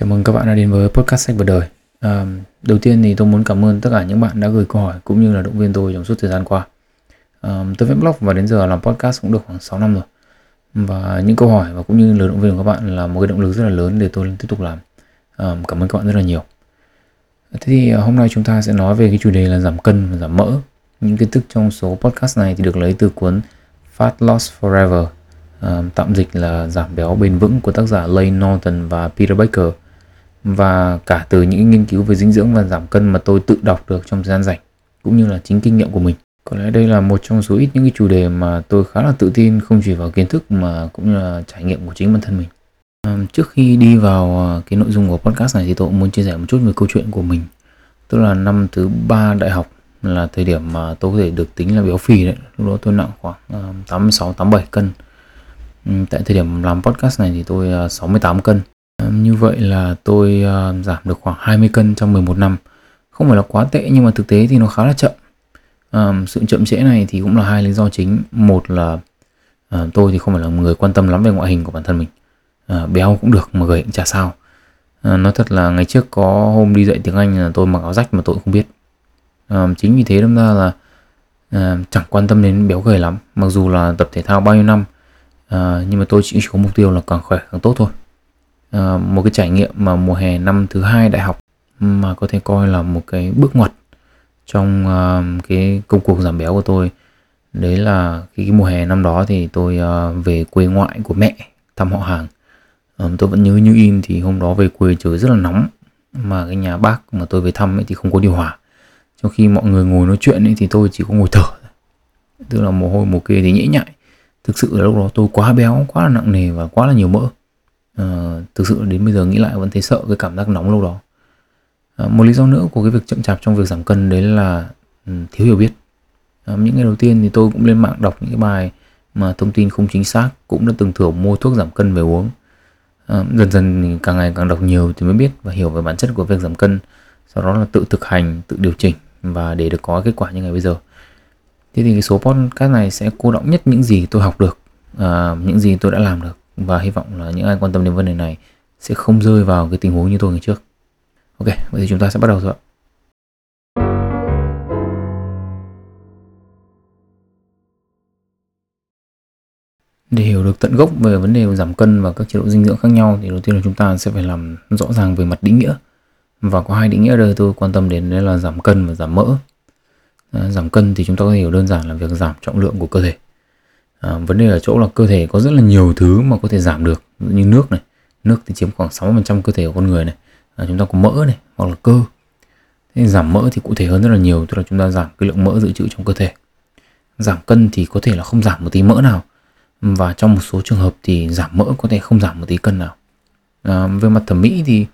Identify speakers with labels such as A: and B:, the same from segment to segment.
A: Chào mừng các bạn đã đến với podcast sách và đời. À, đầu tiên thì tôi muốn cảm ơn tất cả những bạn đã gửi câu hỏi cũng như là động viên tôi trong suốt thời gian qua. À, tôi viết blog và đến giờ làm podcast cũng được khoảng 6 năm rồi. Và những câu hỏi và cũng như lời động viên của các bạn là một cái động lực rất là lớn để tôi tiếp tục làm. À, cảm ơn các bạn rất là nhiều. Thế thì à, hôm nay chúng ta sẽ nói về cái chủ đề là giảm cân và giảm mỡ. Những kiến thức trong số podcast này thì được lấy từ cuốn Fat Loss Forever, à, tạm dịch là giảm béo bền vững của tác giả lay Norton và Peter Baker và cả từ những nghiên cứu về dinh dưỡng và giảm cân mà tôi tự đọc được trong thời gian rảnh cũng như là chính kinh nghiệm của mình. Có lẽ đây là một trong số ít những cái chủ đề mà tôi khá là tự tin không chỉ vào kiến thức mà cũng như là trải nghiệm của chính bản thân mình. À, trước khi đi vào à, cái nội dung của podcast này thì tôi cũng muốn chia sẻ một chút về câu chuyện của mình. Tức là năm thứ ba đại học là thời điểm mà tôi có thể được tính là béo phì đấy. Lúc đó tôi nặng khoảng à, 86 87 cân. Ừ, tại thời điểm làm podcast này thì tôi à, 68 cân như vậy là tôi uh, giảm được khoảng 20 cân trong 11 năm. Không phải là quá tệ nhưng mà thực tế thì nó khá là chậm. Um, sự chậm trễ này thì cũng là hai lý do chính. Một là uh, tôi thì không phải là người quan tâm lắm về ngoại hình của bản thân mình. Uh, béo cũng được mà gầy cũng chả sao. Uh, nói thật là ngày trước có hôm đi dạy tiếng Anh là tôi mặc áo rách mà tôi cũng không biết. Uh, chính vì thế đâm ra là uh, chẳng quan tâm đến béo gầy lắm. Mặc dù là tập thể thao bao nhiêu năm uh, nhưng mà tôi chỉ có mục tiêu là càng khỏe càng tốt thôi. Ờ, một cái trải nghiệm mà mùa hè năm thứ hai đại học mà có thể coi là một cái bước ngoặt trong uh, cái công cuộc giảm béo của tôi. Đấy là cái, cái mùa hè năm đó thì tôi uh, về quê ngoại của mẹ thăm họ hàng. Um, tôi vẫn nhớ như in thì hôm đó về quê trời rất là nóng mà cái nhà bác mà tôi về thăm ấy thì không có điều hòa. Trong khi mọi người ngồi nói chuyện ấy thì tôi chỉ có ngồi thở tức là mồ hôi mồ kê thì nhễ nhại. Thực sự là lúc đó tôi quá béo quá là nặng nề và quá là nhiều mỡ uh, thực sự đến bây giờ nghĩ lại vẫn thấy sợ cái cảm giác nóng lâu đó. Uh, một lý do nữa của cái việc chậm chạp trong việc giảm cân đấy là um, thiếu hiểu biết. Uh, những ngày đầu tiên thì tôi cũng lên mạng đọc những cái bài mà thông tin không chính xác cũng đã từng thử mua thuốc giảm cân về uống. Uh, dần dần càng ngày càng đọc nhiều thì mới biết và hiểu về bản chất của việc giảm cân sau đó là tự thực hành tự điều chỉnh và để được có kết quả như ngày bây giờ. Thế thì cái số podcast này sẽ cô động nhất những gì tôi học được uh, những gì tôi đã làm được và hy vọng là những ai quan tâm đến vấn đề này sẽ không rơi vào cái tình huống như tôi ngày trước. Ok, vậy thì chúng ta sẽ bắt đầu thôi ạ. Để hiểu được tận gốc về vấn đề giảm cân và các chế độ dinh dưỡng khác nhau thì đầu tiên là chúng ta sẽ phải làm rõ ràng về mặt định nghĩa. Và có hai định nghĩa ở đây tôi quan tâm đến đấy là giảm cân và giảm mỡ. À, giảm cân thì chúng ta có thể hiểu đơn giản là việc giảm trọng lượng của cơ thể à, vấn đề ở chỗ là cơ thể có rất là nhiều thứ mà có thể giảm được như nước này. Nước thì chiếm khoảng 60% cơ thể của con người này. À, chúng ta có mỡ này hoặc là cơ. Thế giảm mỡ thì cụ thể hơn rất là nhiều tức là chúng ta giảm cái lượng mỡ dự trữ trong cơ thể. Giảm cân thì có thể là không giảm một tí mỡ nào. Và trong một số trường hợp thì giảm mỡ có thể không giảm một tí cân nào. À, về mặt thẩm mỹ thì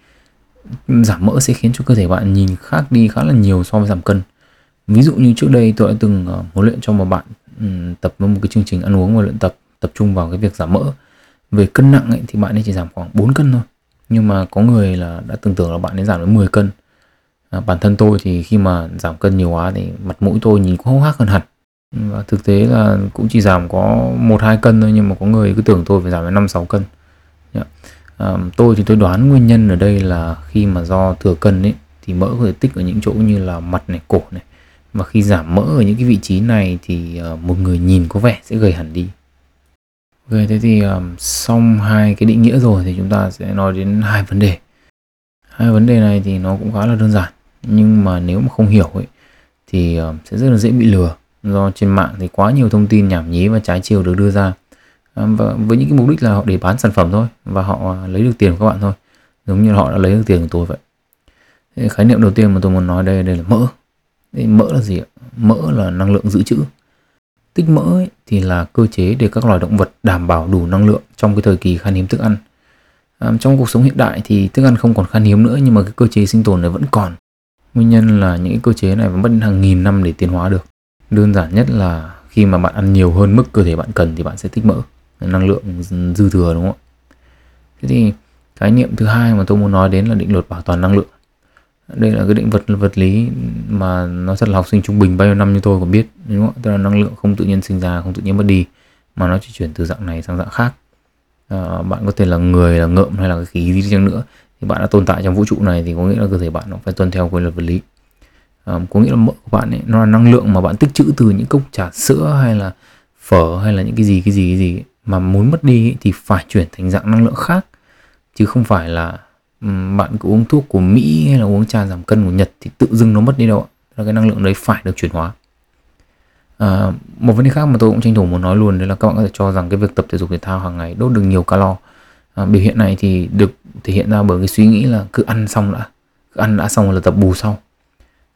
A: giảm mỡ sẽ khiến cho cơ thể bạn nhìn khác đi khá là nhiều so với giảm cân. Ví dụ như trước đây tôi đã từng uh, huấn luyện cho một bạn tập với một cái chương trình ăn uống và luyện tập tập trung vào cái việc giảm mỡ. Về cân nặng ấy, thì bạn ấy chỉ giảm khoảng 4 cân thôi. Nhưng mà có người là đã tưởng tượng là bạn ấy giảm đến 10 cân. À, bản thân tôi thì khi mà giảm cân nhiều quá thì mặt mũi tôi nhìn cũng hốc hác hơn hẳn. Và thực tế là cũng chỉ giảm có một hai cân thôi nhưng mà có người cứ tưởng tôi phải giảm đến năm sáu cân. À, tôi thì tôi đoán nguyên nhân ở đây là khi mà do thừa cân ấy thì mỡ có thể tích ở những chỗ như là mặt này cổ này mà khi giảm mỡ ở những cái vị trí này thì ờ, một người nhìn có vẻ sẽ gầy hẳn đi Ok, thế thì um, xong hai cái định nghĩa rồi thì chúng ta sẽ nói đến hai vấn đề. Hai vấn đề này thì nó cũng khá là đơn giản, nhưng mà nếu mà không hiểu ấy thì um, sẽ rất là dễ bị lừa do trên mạng thì quá nhiều thông tin nhảm nhí và trái chiều được đưa ra. Um, và với những cái mục đích là họ để bán sản phẩm thôi và họ lấy được tiền của các bạn thôi. Giống như họ đã lấy được tiền của tôi vậy. Thế khái niệm đầu tiên mà tôi muốn nói đây đây là mỡ. Mỡ là gì ạ? Mỡ là năng lượng dự trữ. Tích mỡ ấy, thì là cơ chế để các loài động vật đảm bảo đủ năng lượng trong cái thời kỳ khan hiếm thức ăn. À, trong cuộc sống hiện đại thì thức ăn không còn khan hiếm nữa nhưng mà cái cơ chế sinh tồn này vẫn còn. Nguyên nhân là những cái cơ chế này vẫn mất hàng nghìn năm để tiến hóa được. Đơn giản nhất là khi mà bạn ăn nhiều hơn mức cơ thể bạn cần thì bạn sẽ tích mỡ, năng lượng dư thừa đúng không ạ? Thế thì khái niệm thứ hai mà tôi muốn nói đến là định luật bảo toàn năng lượng đây là cái định vật vật lý mà nó thật là học sinh trung bình bao nhiêu năm như tôi cũng biết đúng không? tức là năng lượng không tự nhiên sinh ra không tự nhiên mất đi mà nó chỉ chuyển từ dạng này sang dạng khác à, bạn có thể là người là ngợm hay là cái khí gì chăng nữa thì bạn đã tồn tại trong vũ trụ này thì có nghĩa là cơ thể bạn nó phải tuân theo quy luật vật lý à, có nghĩa là mỡ của bạn ấy nó là năng lượng mà bạn tích trữ từ những cốc trà sữa hay là phở hay là những cái gì cái gì cái gì mà muốn mất đi ấy, thì phải chuyển thành dạng năng lượng khác chứ không phải là bạn cứ uống thuốc của Mỹ hay là uống trà giảm cân của Nhật thì tự dưng nó mất đi đâu ạ. Là cái năng lượng đấy phải được chuyển hóa. À, một vấn đề khác mà tôi cũng tranh thủ muốn nói luôn đấy là các bạn có thể cho rằng cái việc tập thể dục thể thao hàng ngày đốt được nhiều calo. À, biểu hiện này thì được thể hiện ra bởi cái suy nghĩ là cứ ăn xong đã cứ ăn đã xong là tập bù sau.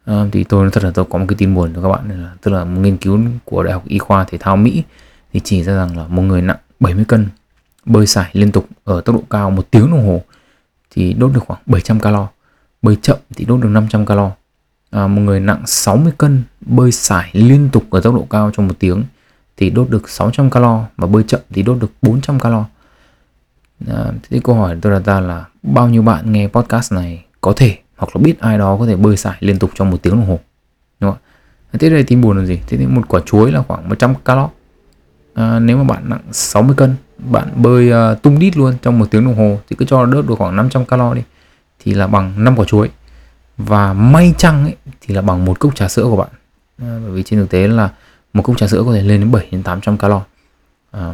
A: À, thì tôi nói thật là tôi có một cái tin buồn cho các bạn là tức là một nghiên cứu của đại học y khoa thể thao mỹ thì chỉ ra rằng là một người nặng 70 cân bơi sải liên tục ở tốc độ cao một tiếng đồng hồ thì đốt được khoảng 700 calo. Bơi chậm thì đốt được 500 calo. À, một người nặng 60 cân bơi sải liên tục ở tốc độ cao trong một tiếng thì đốt được 600 calo và bơi chậm thì đốt được 400 calo. À, thế câu hỏi tôi đặt ra là bao nhiêu bạn nghe podcast này có thể hoặc là biết ai đó có thể bơi sải liên tục trong một tiếng đồng hồ? Đúng không ạ? Thế đây thì buồn là gì? Thế thì một quả chuối là khoảng 100 calo. À, nếu mà bạn nặng 60 cân bạn bơi uh, tung đít luôn trong một tiếng đồng hồ thì cứ cho đốt được khoảng 500 calo đi thì là bằng 5 quả chuối. Và may chăng ấy, thì là bằng một cốc trà sữa của bạn. À, bởi vì trên thực tế là một cốc trà sữa có thể lên đến 7 đến 800 calo. À,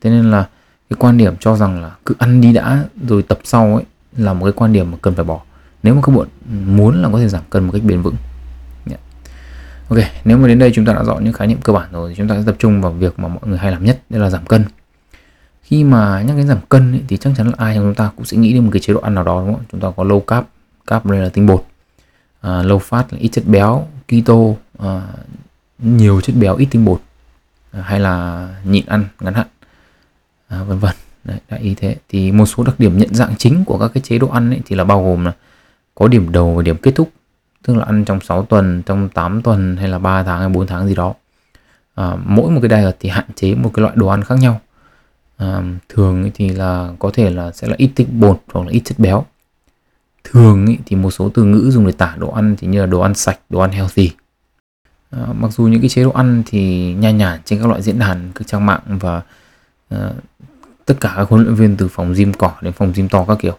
A: thế nên là cái quan điểm cho rằng là cứ ăn đi đã rồi tập sau ấy là một cái quan điểm mà cần phải bỏ. Nếu mà các bạn muốn là có thể giảm cân một cách bền vững. Yeah. ok nếu mà đến đây chúng ta đã rõ những khái niệm cơ bản rồi thì chúng ta sẽ tập trung vào việc mà mọi người hay làm nhất đó là giảm cân khi mà nhắc đến giảm cân ấy, thì chắc chắn là ai trong chúng ta cũng sẽ nghĩ đến một cái chế độ ăn nào đó đúng không? Chúng ta có low carb carb đây là tinh bột. À, low fat là ít chất béo keto à, nhiều chất béo ít tinh bột. À, hay là nhịn ăn ngắn hạn. À, vân vân. Đấy, đại ý thế. Thì một số đặc điểm nhận dạng chính của các cái chế độ ăn ấy thì là bao gồm là có điểm đầu và điểm kết thúc. Tức là ăn trong 6 tuần trong 8 tuần hay là 3 tháng hay 4 tháng gì đó. À, mỗi một cái diet thì hạn chế một cái loại đồ ăn khác nhau à, thường thì là có thể là sẽ là ít tinh bột hoặc là ít chất béo. Thường ý, thì một số từ ngữ dùng để tả đồ ăn thì như là đồ ăn sạch đồ ăn healthy. À, mặc dù những cái chế độ ăn thì nha nhản trên các loại diễn đàn các trang mạng và à, tất cả các huấn luyện viên từ phòng gym cỏ đến phòng gym to các kiểu.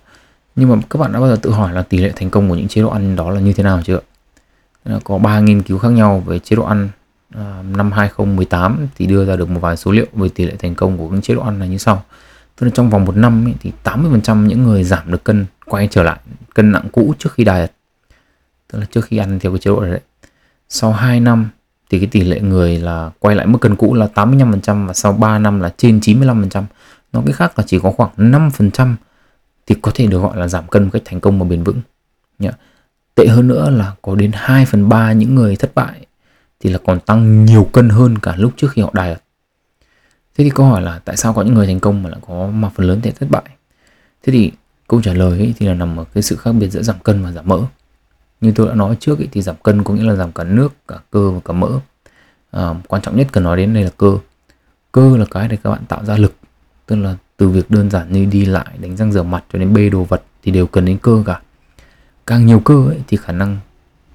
A: Nhưng mà các bạn đã bao giờ tự hỏi là tỷ lệ thành công của những chế độ ăn đó là như thế nào chưa? Có ba nghiên cứu khác nhau về chế độ ăn à, năm 2018 thì đưa ra được một vài số liệu về tỷ lệ thành công của những chế độ ăn này như sau. Tức là trong vòng một năm ấy, thì 80% những người giảm được cân quay trở lại cân nặng cũ trước khi diet tức là trước khi ăn theo cái chế độ này đấy. Sau 2 năm thì cái tỷ lệ người là quay lại mức cân cũ là 85% và sau 3 năm là trên 95% nó cái khác là chỉ có khoảng 5% thì có thể được gọi là giảm cân một cách thành công và bền vững. Nhá. tệ hơn nữa là có đến 2 phần 3 những người thất bại thì là còn tăng nhiều cân hơn cả lúc trước khi họ diet thế thì câu hỏi là tại sao có những người thành công mà lại có mà phần lớn thì thất bại? Thế thì câu trả lời ấy thì là nằm ở cái sự khác biệt giữa giảm cân và giảm mỡ. Như tôi đã nói trước ấy, thì giảm cân có nghĩa là giảm cả nước cả cơ và cả mỡ. À, quan trọng nhất cần nói đến đây là cơ. Cơ là cái để các bạn tạo ra lực tức là từ việc đơn giản như đi lại đánh răng rửa mặt cho đến bê đồ vật thì đều cần đến cơ cả. Càng nhiều cơ ấy, thì khả năng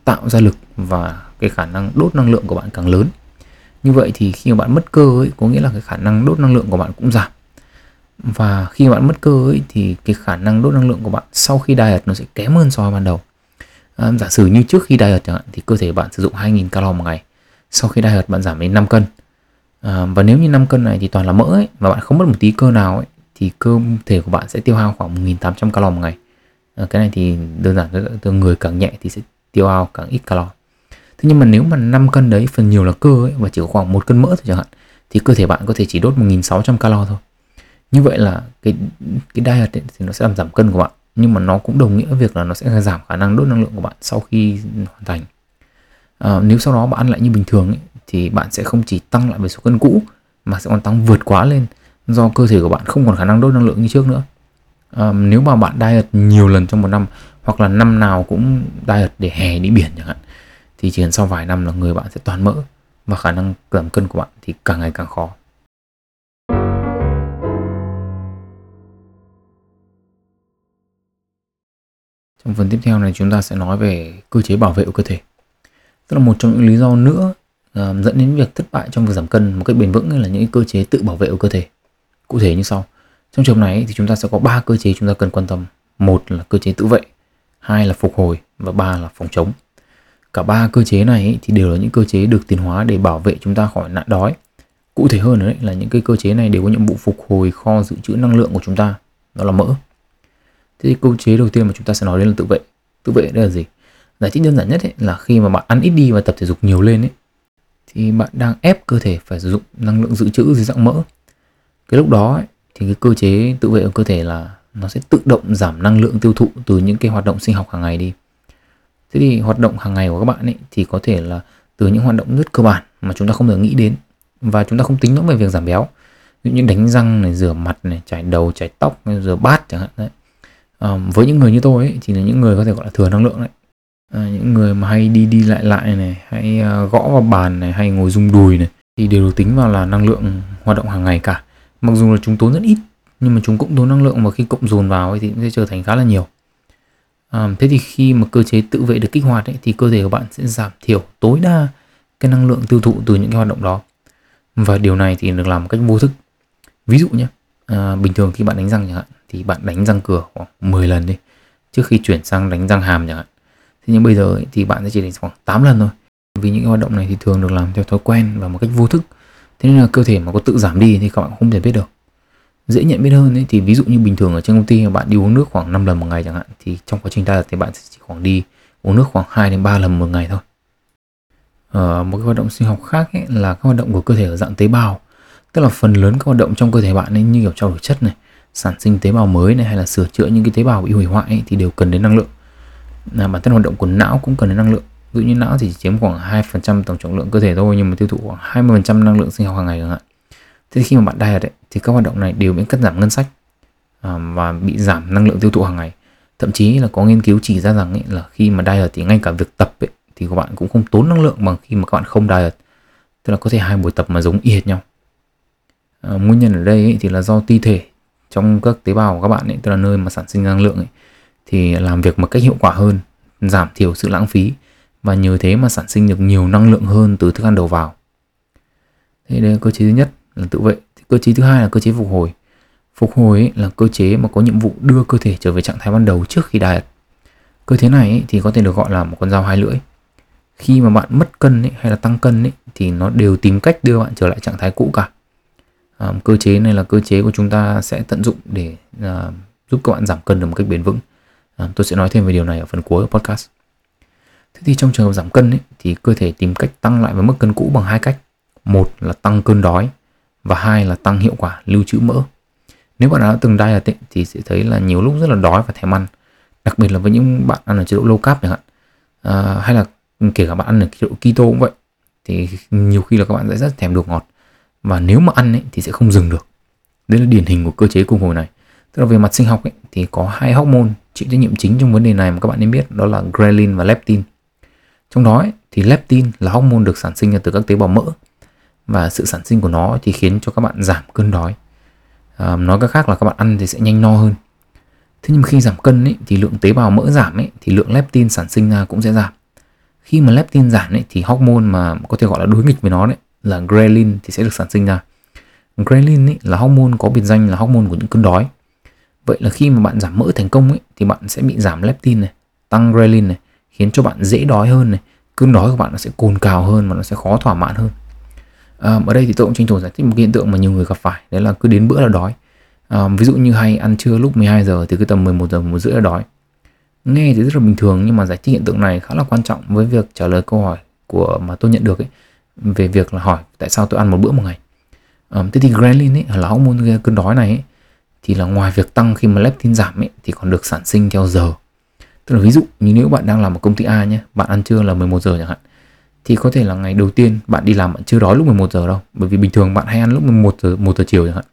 A: tạo ra lực và cái khả năng đốt năng lượng của bạn càng lớn. Như vậy thì khi mà bạn mất cơ ấy có nghĩa là cái khả năng đốt năng lượng của bạn cũng giảm. Và khi bạn mất cơ ấy thì cái khả năng đốt năng lượng của bạn sau khi diet nó sẽ kém hơn so với ban đầu. À, giả sử như trước khi diet chẳng hạn thì cơ thể bạn sử dụng 2.000 calo một ngày. Sau khi diet bạn giảm đến 5 cân. À, và nếu như 5 cân này thì toàn là mỡ ấy và bạn không mất một tí cơ nào ấy thì cơ thể của bạn sẽ tiêu hao khoảng 1.800 calo một ngày. À, cái này thì đơn giản từ người càng nhẹ thì sẽ tiêu hao càng ít calo thế nhưng mà nếu mà 5 cân đấy phần nhiều là cơ ấy và chỉ có khoảng một cân mỡ thôi chẳng hạn thì cơ thể bạn có thể chỉ đốt 1.600 calo thôi. Như vậy là cái cái diet ấy, thì nó sẽ làm giảm cân của bạn nhưng mà nó cũng đồng nghĩa việc là nó sẽ giảm khả năng đốt năng lượng của bạn sau khi hoàn thành. À, nếu sau đó bạn ăn lại như bình thường ấy, thì bạn sẽ không chỉ tăng lại về số cân cũ mà sẽ còn tăng vượt quá lên do cơ thể của bạn không còn khả năng đốt năng lượng như trước nữa. À, nếu mà bạn diet nhiều lần trong một năm hoặc là năm nào cũng diet để hè đi biển chẳng hạn thì chỉ cần sau vài năm là người bạn sẽ toàn mỡ và khả năng giảm cân của bạn thì càng ngày càng khó Trong phần tiếp theo này chúng ta sẽ nói về cơ chế bảo vệ của cơ thể. Tức là một trong những lý do nữa uh, dẫn đến việc thất bại trong việc giảm cân một cách bền vững là những cơ chế tự bảo vệ của cơ thể. Cụ thể như sau. Trong trường này thì chúng ta sẽ có ba cơ chế chúng ta cần quan tâm. một là cơ chế tự vệ hai là phục hồi và ba là phòng chống cả ba cơ chế này thì đều là những cơ chế được tiến hóa để bảo vệ chúng ta khỏi nạn đói. Cụ thể hơn đấy là những cái cơ chế này đều có nhiệm vụ phục hồi kho dự trữ năng lượng của chúng ta. Đó là mỡ. Thế thì cơ chế đầu tiên mà chúng ta sẽ nói đến là tự vệ. Tự vệ đây là gì? Giải thích đơn giản nhất ấy, là khi mà bạn ăn ít đi và tập thể dục nhiều lên ấy thì bạn đang ép cơ thể phải sử dụng năng lượng dự trữ dưới dạng mỡ. Cái lúc đó ấy, thì cái cơ chế tự vệ của cơ thể là nó sẽ tự động giảm năng lượng tiêu thụ từ những cái hoạt động sinh học hàng ngày đi thế thì hoạt động hàng ngày của các bạn ấy thì có thể là từ những hoạt động rất cơ bản mà chúng ta không thể nghĩ đến và chúng ta không tính nữa về việc giảm béo. Ví dụ như đánh răng này rửa mặt này chải đầu chải tóc rửa bát chẳng hạn đấy. À, với những người như tôi ấy, thì là những người có thể gọi là thừa năng lượng đấy. À, những người mà hay đi đi lại lại này hay uh, gõ vào bàn này hay ngồi rung đùi này thì đều được tính vào là năng lượng hoạt động hàng ngày cả. Mặc dù là chúng tốn rất ít nhưng mà chúng cũng tốn năng lượng và khi cộng dồn vào ấy thì cũng sẽ trở thành khá là nhiều à, thế thì khi mà cơ chế tự vệ được kích hoạt ấy, thì cơ thể của bạn sẽ giảm thiểu tối đa cái năng lượng tiêu thụ từ những cái hoạt động đó. Và điều này thì được làm một cách vô thức. Ví dụ nhé à, bình thường khi bạn đánh răng chẳng hạn thì bạn đánh răng cửa khoảng 10 lần đi trước khi chuyển sang đánh răng hàm chẳng hạn. Thế nhưng bây giờ ấy, thì bạn sẽ chỉ đánh khoảng 8 lần thôi. Vì những cái hoạt động này thì thường được làm theo thói quen và một cách vô thức. Thế nên là cơ thể mà có tự giảm đi thì các bạn không thể biết được dễ nhận biết hơn ấy, thì ví dụ như bình thường ở trên công ty bạn đi uống nước khoảng 5 lần một ngày chẳng hạn thì trong quá trình ta thì bạn sẽ chỉ khoảng đi uống nước khoảng 2 đến 3 lần một ngày thôi. Ờ, một cái hoạt động sinh học khác ấy, là các hoạt động của cơ thể ở dạng tế bào. Tức là phần lớn các hoạt động trong cơ thể bạn ấy như kiểu trao đổi chất này sản sinh tế bào mới này hay là sửa chữa những cái tế bào bị hủy hoại ấy, thì đều cần đến năng lượng. Là bản thân hoạt động của não cũng cần đến năng lượng. Ví dụ như não thì chỉ chiếm khoảng 2% tổng trọng lượng cơ thể thôi nhưng mà tiêu thụ khoảng 20% năng lượng sinh học hàng ngày chẳng hạn thế khi mà bạn diet ấy, thì các hoạt động này đều bị cắt giảm ngân sách à, và bị giảm năng lượng tiêu thụ hàng ngày. Thậm chí là có nghiên cứu chỉ ra rằng ấy, là khi mà diet thì ngay cả việc tập ấy, thì các bạn cũng không tốn năng lượng bằng khi mà các bạn không diet. Tức là có thể hai buổi tập mà giống y hệt nhau. À, nguyên nhân ở đây ấy, thì là do ti thể trong các tế bào của các bạn ấy tức là nơi mà sản sinh năng lượng ấy, thì làm việc một cách hiệu quả hơn giảm thiểu sự lãng phí và nhờ thế mà sản sinh được nhiều năng lượng hơn từ thức ăn đầu vào. Thế đây là cơ chế thứ nhất là tự vệ. Cơ chế thứ hai là cơ chế phục hồi. Phục hồi ấy là cơ chế mà có nhiệm vụ đưa cơ thể trở về trạng thái ban đầu trước khi diet. Cơ chế này ấy thì có thể được gọi là một con dao hai lưỡi. Khi mà bạn mất cân ấy, hay là tăng cân ấy, thì nó đều tìm cách đưa bạn trở lại trạng thái cũ cả. À, cơ chế này là cơ chế của chúng ta sẽ tận dụng để à, giúp các bạn giảm cân được một cách bền vững. À, tôi sẽ nói thêm về điều này ở phần cuối của podcast. Thế thì trong trường hợp giảm cân ấy, thì cơ thể tìm cách tăng lại với mức cân cũ bằng hai cách. Một là tăng cơn đói và hai là tăng hiệu quả lưu trữ mỡ. Nếu bạn đã từng diet ấy, thì sẽ thấy là nhiều lúc rất là đói và thèm ăn. Đặc biệt là với những bạn ăn ở chế độ low carb chẳng hạn. À, hay là kể cả bạn ăn ở chế độ keto cũng vậy thì nhiều khi là các bạn sẽ rất thèm đồ ngọt. Và nếu mà ăn ấy, thì sẽ không dừng được. Đây là điển hình của cơ chế cung hồi này. Tức là về mặt sinh học ấy, thì có hai hormone chịu trách nhiệm chính trong vấn đề này mà các bạn nên biết đó là ghrelin và leptin. Trong đó ấy, thì leptin là hormone được sản sinh ra từ các tế bào mỡ và sự sản sinh của nó thì khiến cho các bạn giảm cơn đói. À, nói cách khác là các bạn ăn thì sẽ nhanh no hơn. Thế nhưng khi giảm cân ấy, thì lượng tế bào mỡ giảm ấy, thì lượng leptin sản sinh ra cũng sẽ giảm. Khi mà leptin giảm ấy, thì hormone mà có thể gọi là đối nghịch với nó đấy là ghrelin thì sẽ được sản sinh ra. Ghrelin ấy, là hormone có biệt danh là hormone của những cơn đói. Vậy là khi mà bạn giảm mỡ thành công ấy, thì bạn sẽ bị giảm leptin này tăng ghrelin này khiến cho bạn dễ đói hơn này cơn đói của bạn nó sẽ cồn cào hơn và nó sẽ khó thỏa mãn hơn à, ở đây thì tôi cũng tranh thủ giải thích một hiện tượng mà nhiều người gặp phải đấy là cứ đến bữa là đói. À, ví dụ như hay ăn trưa lúc 12 giờ thì cứ tầm 11 giờ một rưỡi là đói. Nghe thì rất là bình thường nhưng mà giải thích hiện tượng này khá là quan trọng với việc trả lời câu hỏi của mà tôi nhận được ấy về việc là hỏi tại sao tôi ăn một bữa một ngày. À, thế thì ghrelin ấy là hormone cơn đói này ấy, thì là ngoài việc tăng khi mà leptin giảm ấy thì còn được sản sinh theo giờ. Tức là ví dụ như nếu bạn đang làm ở công ty A nhé bạn ăn trưa là 11 giờ chẳng hạn thì có thể là ngày đầu tiên bạn đi làm bạn chưa đói lúc 11 giờ đâu. Bởi vì bình thường bạn hay ăn lúc 11 giờ 1 giờ chiều chẳng hạn.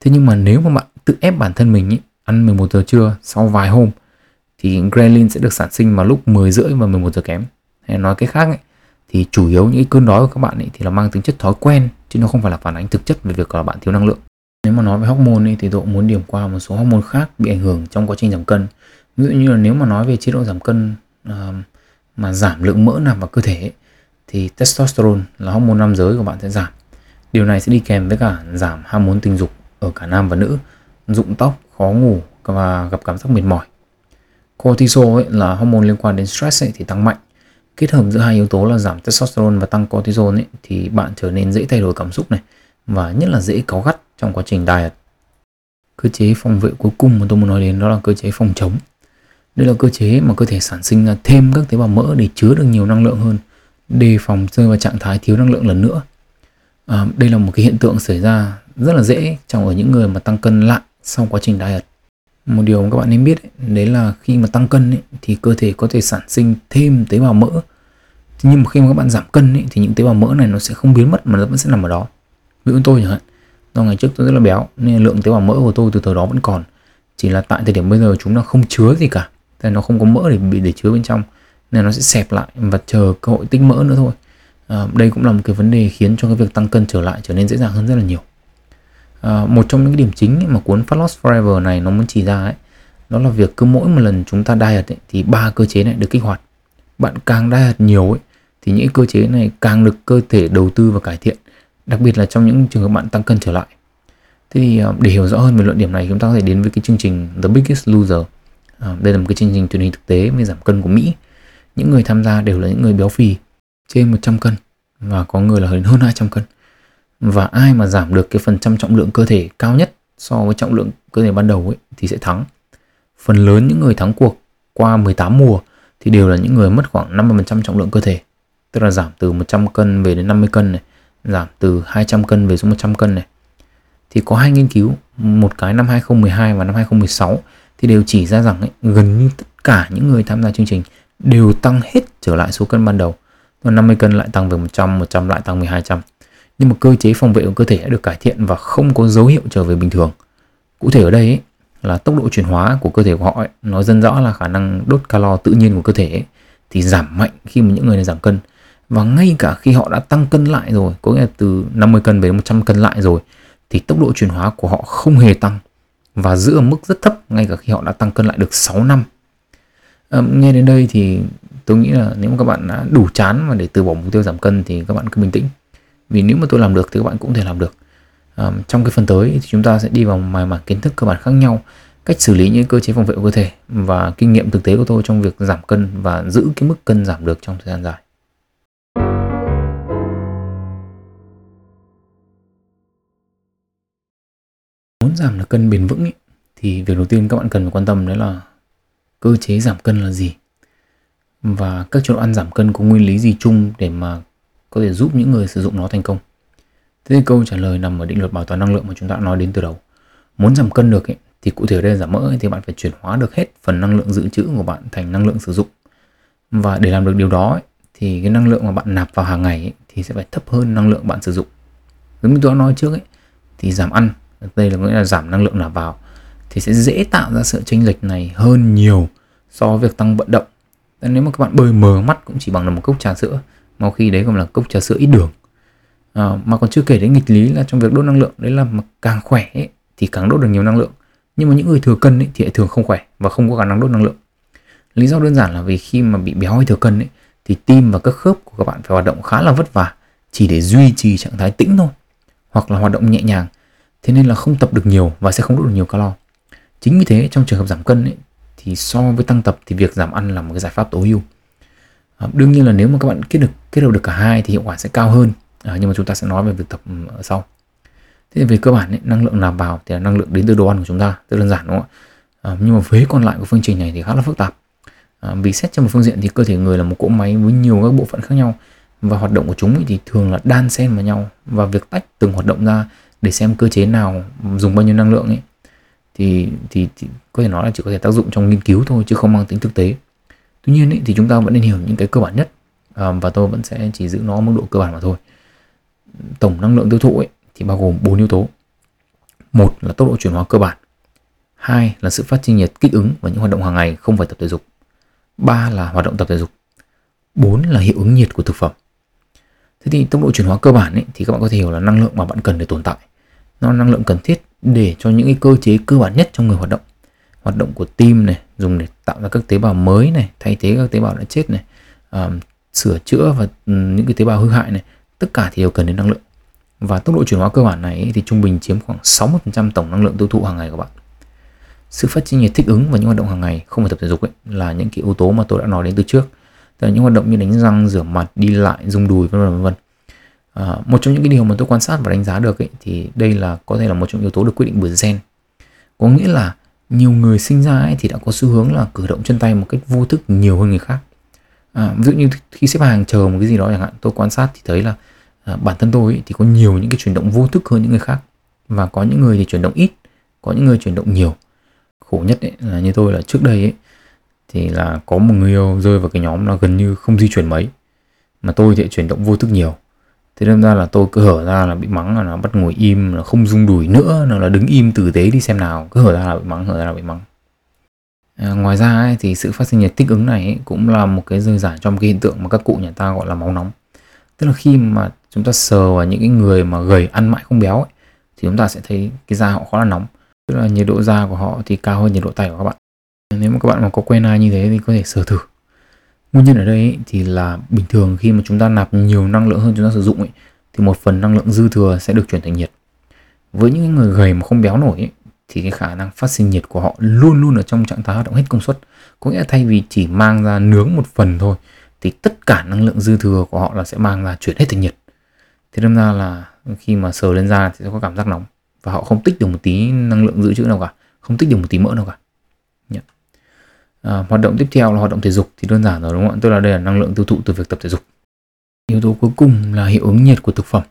A: Thế nhưng mà nếu mà bạn tự ép bản thân mình ý, ăn 11 giờ trưa sau vài hôm thì ghrelin sẽ được sản sinh vào lúc 10 rưỡi và 11 giờ kém. Hay nói cái khác ấy, thì chủ yếu những cơn đói của các bạn ấy thì là mang tính chất thói quen chứ nó không phải là phản ánh thực chất về việc là bạn thiếu năng lượng. Nếu mà nói về hormone ấy, thì tôi muốn điểm qua một số hormone khác bị ảnh hưởng trong quá trình giảm cân. Ví dụ như là nếu mà nói về chế độ giảm cân uh, mà giảm lượng mỡ nằm vào cơ thể thì testosterone là hormone nam giới của bạn sẽ giảm điều này sẽ đi kèm với cả giảm ham muốn tình dục ở cả nam và nữ, rụng tóc, khó ngủ và gặp cảm giác mệt mỏi. Cortisol ấy là hormone liên quan đến stress ấy thì tăng mạnh. Kết hợp giữa hai yếu tố là giảm testosterone và tăng cortisol ấy thì bạn trở nên dễ thay đổi cảm xúc này và nhất là dễ cáu gắt trong quá trình diet. Cơ chế phòng vệ cuối cùng mà tôi muốn nói đến đó là cơ chế phòng chống. Đây là cơ chế mà cơ thể sản sinh ra thêm các tế bào mỡ để chứa được nhiều năng lượng hơn, đề phòng rơi vào trạng thái thiếu năng lượng lần nữa. À, đây là một cái hiện tượng xảy ra rất là dễ trong ở những người mà tăng cân lại sau quá trình diet. Một điều mà các bạn nên biết ấy, đấy là khi mà tăng cân ấy, thì cơ thể có thể sản sinh thêm tế bào mỡ. Nhưng mà khi mà các bạn giảm cân ấy, thì những tế bào mỡ này nó sẽ không biến mất mà nó vẫn sẽ nằm ở đó. Ví dụ tôi chẳng hạn, do ngày trước tôi rất là béo nên lượng tế bào mỡ của tôi từ thời đó vẫn còn. Chỉ là tại thời điểm bây giờ chúng nó không chứa gì cả tại nó không có mỡ để bị để chứa bên trong. Nên nó sẽ xẹp lại và chờ cơ hội tích mỡ nữa thôi. À, đây cũng là một cái vấn đề khiến cho cái việc tăng cân trở lại trở nên dễ dàng hơn rất là nhiều. À, một trong những cái điểm chính mà cuốn Fat Loss Forever này nó muốn chỉ ra ấy đó là việc cứ mỗi một lần chúng ta diet ấy, thì ba cơ chế này được kích hoạt. Bạn càng diet nhiều ấy thì những cơ chế này càng được cơ thể đầu tư và cải thiện đặc biệt là trong những trường hợp bạn tăng cân trở lại. Thế thì ờ, để hiểu rõ hơn về luận điểm này chúng ta có thể đến với cái chương trình The Biggest Loser à, đây là một cái chương trình truyền hình thực tế về giảm cân của Mỹ. Những người tham gia đều là những người béo phì trên 100 cân và có người là hơn 200 cân. Và ai mà giảm được cái phần trăm trọng lượng cơ thể cao nhất so với trọng lượng cơ thể ban đầu ấy thì sẽ thắng. Phần lớn những người thắng cuộc qua 18 mùa thì đều là những người mất khoảng 50% trọng lượng cơ thể. Tức là giảm từ 100 cân về đến 50 cân này giảm từ 200 cân về xuống 100 cân này. Thì có hai nghiên cứu một cái năm 2012 và năm 2016 thì đều chỉ ra rằng ấy, gần như tất cả những người tham gia chương trình đều tăng hết trở lại số cân ban đầu. 50 cân lại tăng về 100, 100 lại tăng về 200. Nhưng mà cơ chế phòng vệ của cơ thể đã được cải thiện và không có dấu hiệu trở về bình thường. Cụ thể ở đây ấy, là tốc độ chuyển hóa của cơ thể của họ ấy, nó dân rõ là khả năng đốt calo tự nhiên của cơ thể ấy, thì giảm mạnh khi mà những người này giảm cân. Và ngay cả khi họ đã tăng cân lại rồi, có nghĩa là từ 50 cân về 100 cân lại rồi, thì tốc độ chuyển hóa của họ không hề tăng và giữ ở mức rất thấp ngay cả khi họ đã tăng cân lại được 6 năm. À, nghe đến đây thì tôi nghĩ là nếu mà các bạn đã đủ chán và để từ bỏ mục tiêu giảm cân thì các bạn cứ bình tĩnh. Vì nếu mà tôi làm được thì các bạn cũng thể làm được. À, trong cái phần tới thì chúng ta sẽ đi vào mài mảng kiến thức cơ bản khác nhau, cách xử lý những cơ chế phòng vệ của cơ thể và kinh nghiệm thực tế của tôi trong việc giảm cân và giữ cái mức cân giảm được trong thời gian dài. Muốn giảm được cân bền vững ý, thì việc đầu tiên các bạn cần phải quan tâm đấy là cơ chế giảm cân là gì và các chế độ ăn giảm cân có nguyên lý gì chung để mà có thể giúp những người sử dụng nó thành công. Thế thì câu trả lời nằm ở định luật bảo toàn năng lượng mà chúng ta đã nói đến từ đầu. Muốn giảm cân được ấy, thì cụ thể ở đây là giảm mỡ ấy, thì bạn phải chuyển hóa được hết phần năng lượng dự trữ của bạn thành năng lượng sử dụng. Và để làm được điều đó ấy, thì cái năng lượng mà bạn nạp vào hàng ngày ấy, thì sẽ phải thấp hơn năng lượng bạn sử dụng. Giống như tôi đã nói trước ấy thì giảm ăn đây là nghĩa là giảm năng lượng nạp vào thì sẽ dễ tạo ra sự chênh lệch này hơn nhiều so với việc tăng vận động. Nên nếu mà các bạn bơi mờ mắt cũng chỉ bằng là một cốc trà sữa mà khi đấy còn là cốc trà sữa ít đường. À, mà còn chưa kể đến nghịch lý là trong việc đốt năng lượng đấy là mà càng khỏe ấy, thì càng đốt được nhiều năng lượng. Nhưng mà những người thừa cân ấy, thì lại thường không khỏe và không có khả năng đốt năng lượng. Lý do đơn giản là vì khi mà bị béo hay thừa cân ấy, thì tim và các khớp của các bạn phải hoạt động khá là vất vả chỉ để duy trì trạng thái tĩnh thôi hoặc là hoạt động nhẹ nhàng thế nên là không tập được nhiều và sẽ không đốt được nhiều calo. Chính vì thế trong trường hợp giảm cân ấy, thì so với tăng tập thì việc giảm ăn là một cái giải pháp tối ưu. À, đương nhiên là nếu mà các bạn kết được kết hợp được cả hai thì hiệu quả sẽ cao hơn. À, nhưng mà chúng ta sẽ nói về việc tập ừ, ở sau. Thế thì về cơ bản ấy, năng lượng nào vào thì là năng lượng đến từ đồ ăn của chúng ta rất đơn giản đúng không ạ? À, nhưng mà vế còn lại của phương trình này thì khá là phức tạp. À, vì xét trên một phương diện thì cơ thể người là một cỗ máy với nhiều các bộ phận khác nhau và hoạt động của chúng thì thường là đan xen vào nhau và việc tách từng hoạt động ra để xem cơ chế nào dùng bao nhiêu năng lượng ấy thì, thì, thì có thể nói là chỉ có thể tác dụng trong nghiên cứu thôi chứ không mang tính thực tế. Tuy nhiên ấy, thì chúng ta vẫn nên hiểu những cái cơ bản nhất à, và tôi vẫn sẽ chỉ giữ nó mức độ cơ bản mà thôi. Tổng năng lượng tiêu thụ ấy, thì bao gồm bốn yếu tố. Một là tốc độ chuyển hóa cơ bản. Hai là sự phát sinh nhiệt kích ứng và những hoạt động hàng ngày không phải tập thể dục. Ba là hoạt động tập thể dục. Bốn là hiệu ứng nhiệt của thực phẩm. Thế thì tốc độ chuyển hóa cơ bản ấy, thì các bạn có thể hiểu là năng lượng mà bạn cần để tồn tại nó năng lượng cần thiết để cho những cái cơ chế cơ bản nhất trong người hoạt động. Hoạt động của tim này dùng để tạo ra các tế bào mới này thay thế các tế bào đã chết này um, sửa chữa và những cái tế bào hư hại này tất cả thì đều cần đến năng lượng. Và tốc độ chuyển hóa cơ bản này thì trung bình chiếm khoảng 60% tổng năng lượng tiêu thụ hàng ngày của bạn. Sự phát sinh nhiệt thích ứng và những hoạt động hàng ngày không phải tập thể dục ấy là những cái yếu tố mà tôi đã nói đến từ trước. Tức là những hoạt động như đánh răng rửa mặt đi lại rung đùi vân vân vân à, một trong những cái điều mà tôi quan sát và đánh giá được ấy, thì đây là có thể là một trong yếu tố được quyết định bởi gen có nghĩa là nhiều người sinh ra ấy thì đã có xu hướng là cử động chân tay một cách vô thức nhiều hơn người khác. À, ví dụ như khi xếp hàng chờ một cái gì đó chẳng hạn tôi quan sát thì thấy là à, bản thân tôi ấy, thì có nhiều những cái chuyển động vô thức hơn những người khác. Và có những người thì chuyển động ít có những người chuyển động nhiều. Khổ nhất ấy, là như tôi là trước đây ấy thì là có một người yêu rơi vào cái nhóm là gần như không di chuyển mấy. Mà tôi thì chuyển động vô thức nhiều thế nên ra là tôi cứ hở ra là bị mắng là nó bắt ngồi im là không rung đùi nữa nó là đứng im tử tế đi xem nào. Cứ hở ra là bị mắng hở ra là bị mắng. À, ngoài ra ấy, thì sự phát sinh nhiệt tích ứng này ấy, cũng là một cái rơi giải cho một cái hiện tượng mà các cụ nhà ta gọi là máu nóng. Tức là khi mà chúng ta sờ vào những cái người mà gầy ăn mãi không béo ấy, thì chúng ta sẽ thấy cái da họ khá là nóng. Tức là nhiệt độ da của họ thì cao hơn nhiệt độ tay của các bạn. Nếu mà các bạn mà có quen ai như thế thì có thể sờ thử nguyên nhân ở đây ấy, thì là bình thường khi mà chúng ta nạp nhiều năng lượng hơn chúng ta sử dụng ấy, thì một phần năng lượng dư thừa sẽ được chuyển thành nhiệt. Với những người gầy mà không béo nổi ấy, thì cái khả năng phát sinh nhiệt của họ luôn luôn ở trong trạng thái hoạt động hết công suất. Có nghĩa là thay vì chỉ mang ra nướng một phần thôi thì tất cả năng lượng dư thừa của họ là sẽ mang ra chuyển hết thành nhiệt. Thế nên ra là khi mà sờ lên da thì sẽ có cảm giác nóng và họ không tích được một tí năng lượng dự trữ nào cả không tích được một tí mỡ nào cả à, hoạt động tiếp theo là hoạt động thể dục thì đơn giản rồi đúng không ạ? Tức là đây là năng lượng tiêu thụ từ việc tập thể dục. Yếu tố cuối cùng là hiệu ứng nhiệt của thực phẩm.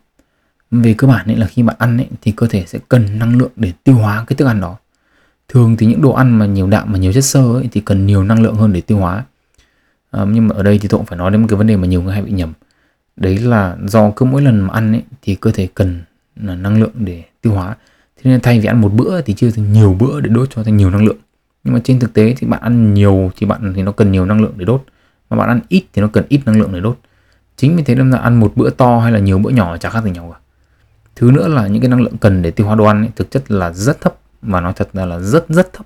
A: Về cơ bản ấy là khi bạn ăn ấy, thì cơ thể sẽ cần năng lượng để tiêu hóa cái thức ăn đó. Thường thì những đồ ăn mà nhiều đạm mà nhiều chất xơ ấy, thì cần nhiều năng lượng hơn để tiêu hóa. À, nhưng mà ở đây thì tôi cũng phải nói đến một cái vấn đề mà nhiều người hay bị nhầm. Đấy là do cứ mỗi lần mà ăn ấy, thì cơ thể cần là năng lượng để tiêu hóa. Thế nên thay vì ăn một bữa thì chia thành nhiều bữa để đốt cho thành nhiều năng lượng nhưng mà trên thực tế thì bạn ăn nhiều thì bạn thì nó cần nhiều năng lượng để đốt. Mà bạn ăn ít thì nó cần ít năng lượng để đốt. Chính vì thế nên là ăn một bữa to hay là nhiều bữa nhỏ chả khác gì nhau cả. Thứ nữa là những cái năng lượng cần để tiêu hóa đồ ăn ấy, thực chất là rất thấp và nói thật là, là rất rất thấp.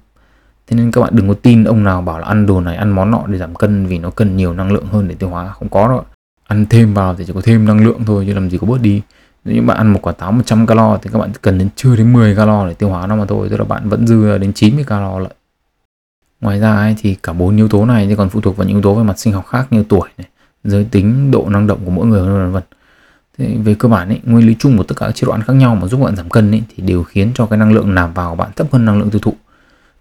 A: Thế nên các bạn đừng có tin ông nào bảo là ăn đồ này ăn món nọ để giảm cân vì nó cần nhiều năng lượng hơn để tiêu hóa. Không có đâu ăn thêm vào thì chỉ có thêm năng lượng thôi chứ làm gì có bớt đi. Nếu như bạn ăn một quả táo 100 calo thì các bạn cần đến chưa đến 10 calo để tiêu hóa nó mà thôi. Tức là bạn vẫn dư đến 90 calo lại ngoài ra ấy, thì cả bốn yếu tố này thì còn phụ thuộc vào những yếu tố về mặt sinh học khác như tuổi này giới tính độ năng động của mỗi người vân vân Thế về cơ bản ấy, nguyên lý chung của tất cả các chế độ ăn khác nhau mà giúp bạn giảm cân ấy, thì đều khiến cho cái năng lượng nạp vào bạn thấp hơn năng lượng tiêu thụ.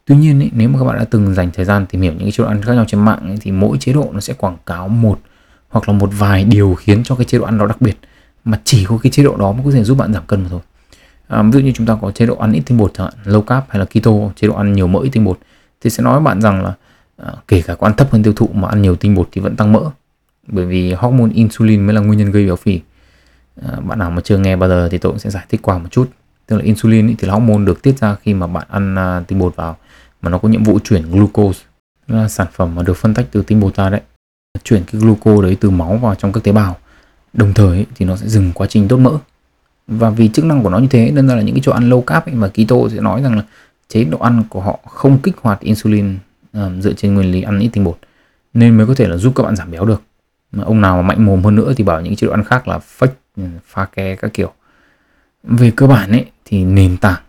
A: Tuy nhiên ấy, nếu mà các bạn đã từng dành thời gian tìm hiểu những cái chế độ ăn khác nhau trên mạng ấy, thì mỗi chế độ nó sẽ quảng cáo một hoặc là một vài điều khiến cho cái chế độ ăn đó đặc biệt mà chỉ có cái chế độ đó mới có thể giúp bạn giảm cân mà thôi. À, ví dụ như chúng ta có chế độ ăn ít tinh bột chẳng hạn, low carb hay là keto, chế độ ăn nhiều mỡ ít tinh bột thì sẽ nói với bạn rằng là à, kể cả có ăn thấp hơn tiêu thụ mà ăn nhiều tinh bột thì vẫn tăng mỡ. Bởi vì hormone insulin mới là nguyên nhân gây béo phì. À, bạn nào mà chưa nghe bao giờ thì tôi cũng sẽ giải thích qua một chút. Tức là insulin ý, thì là hormone được tiết ra khi mà bạn ăn à, tinh bột vào mà nó có nhiệm vụ chuyển glucose là sản phẩm mà được phân tách từ tinh bột ra đấy. Chuyển cái glucose đấy từ máu vào trong các tế bào. Đồng thời ý, thì nó sẽ dừng quá trình đốt mỡ. Và vì chức năng của nó như thế nên là những cái chỗ ăn low carb ấy, mà keto sẽ nói rằng là chế độ ăn của họ không kích hoạt insulin um, dựa trên nguyên lý ăn ít tinh bột nên mới có thể là giúp các bạn giảm béo được. Mà ông nào mà mạnh mồm hơn nữa thì bảo những chế độ ăn khác là fake ừ, pha ke các kiểu. Về cơ bản ấy thì nền tảng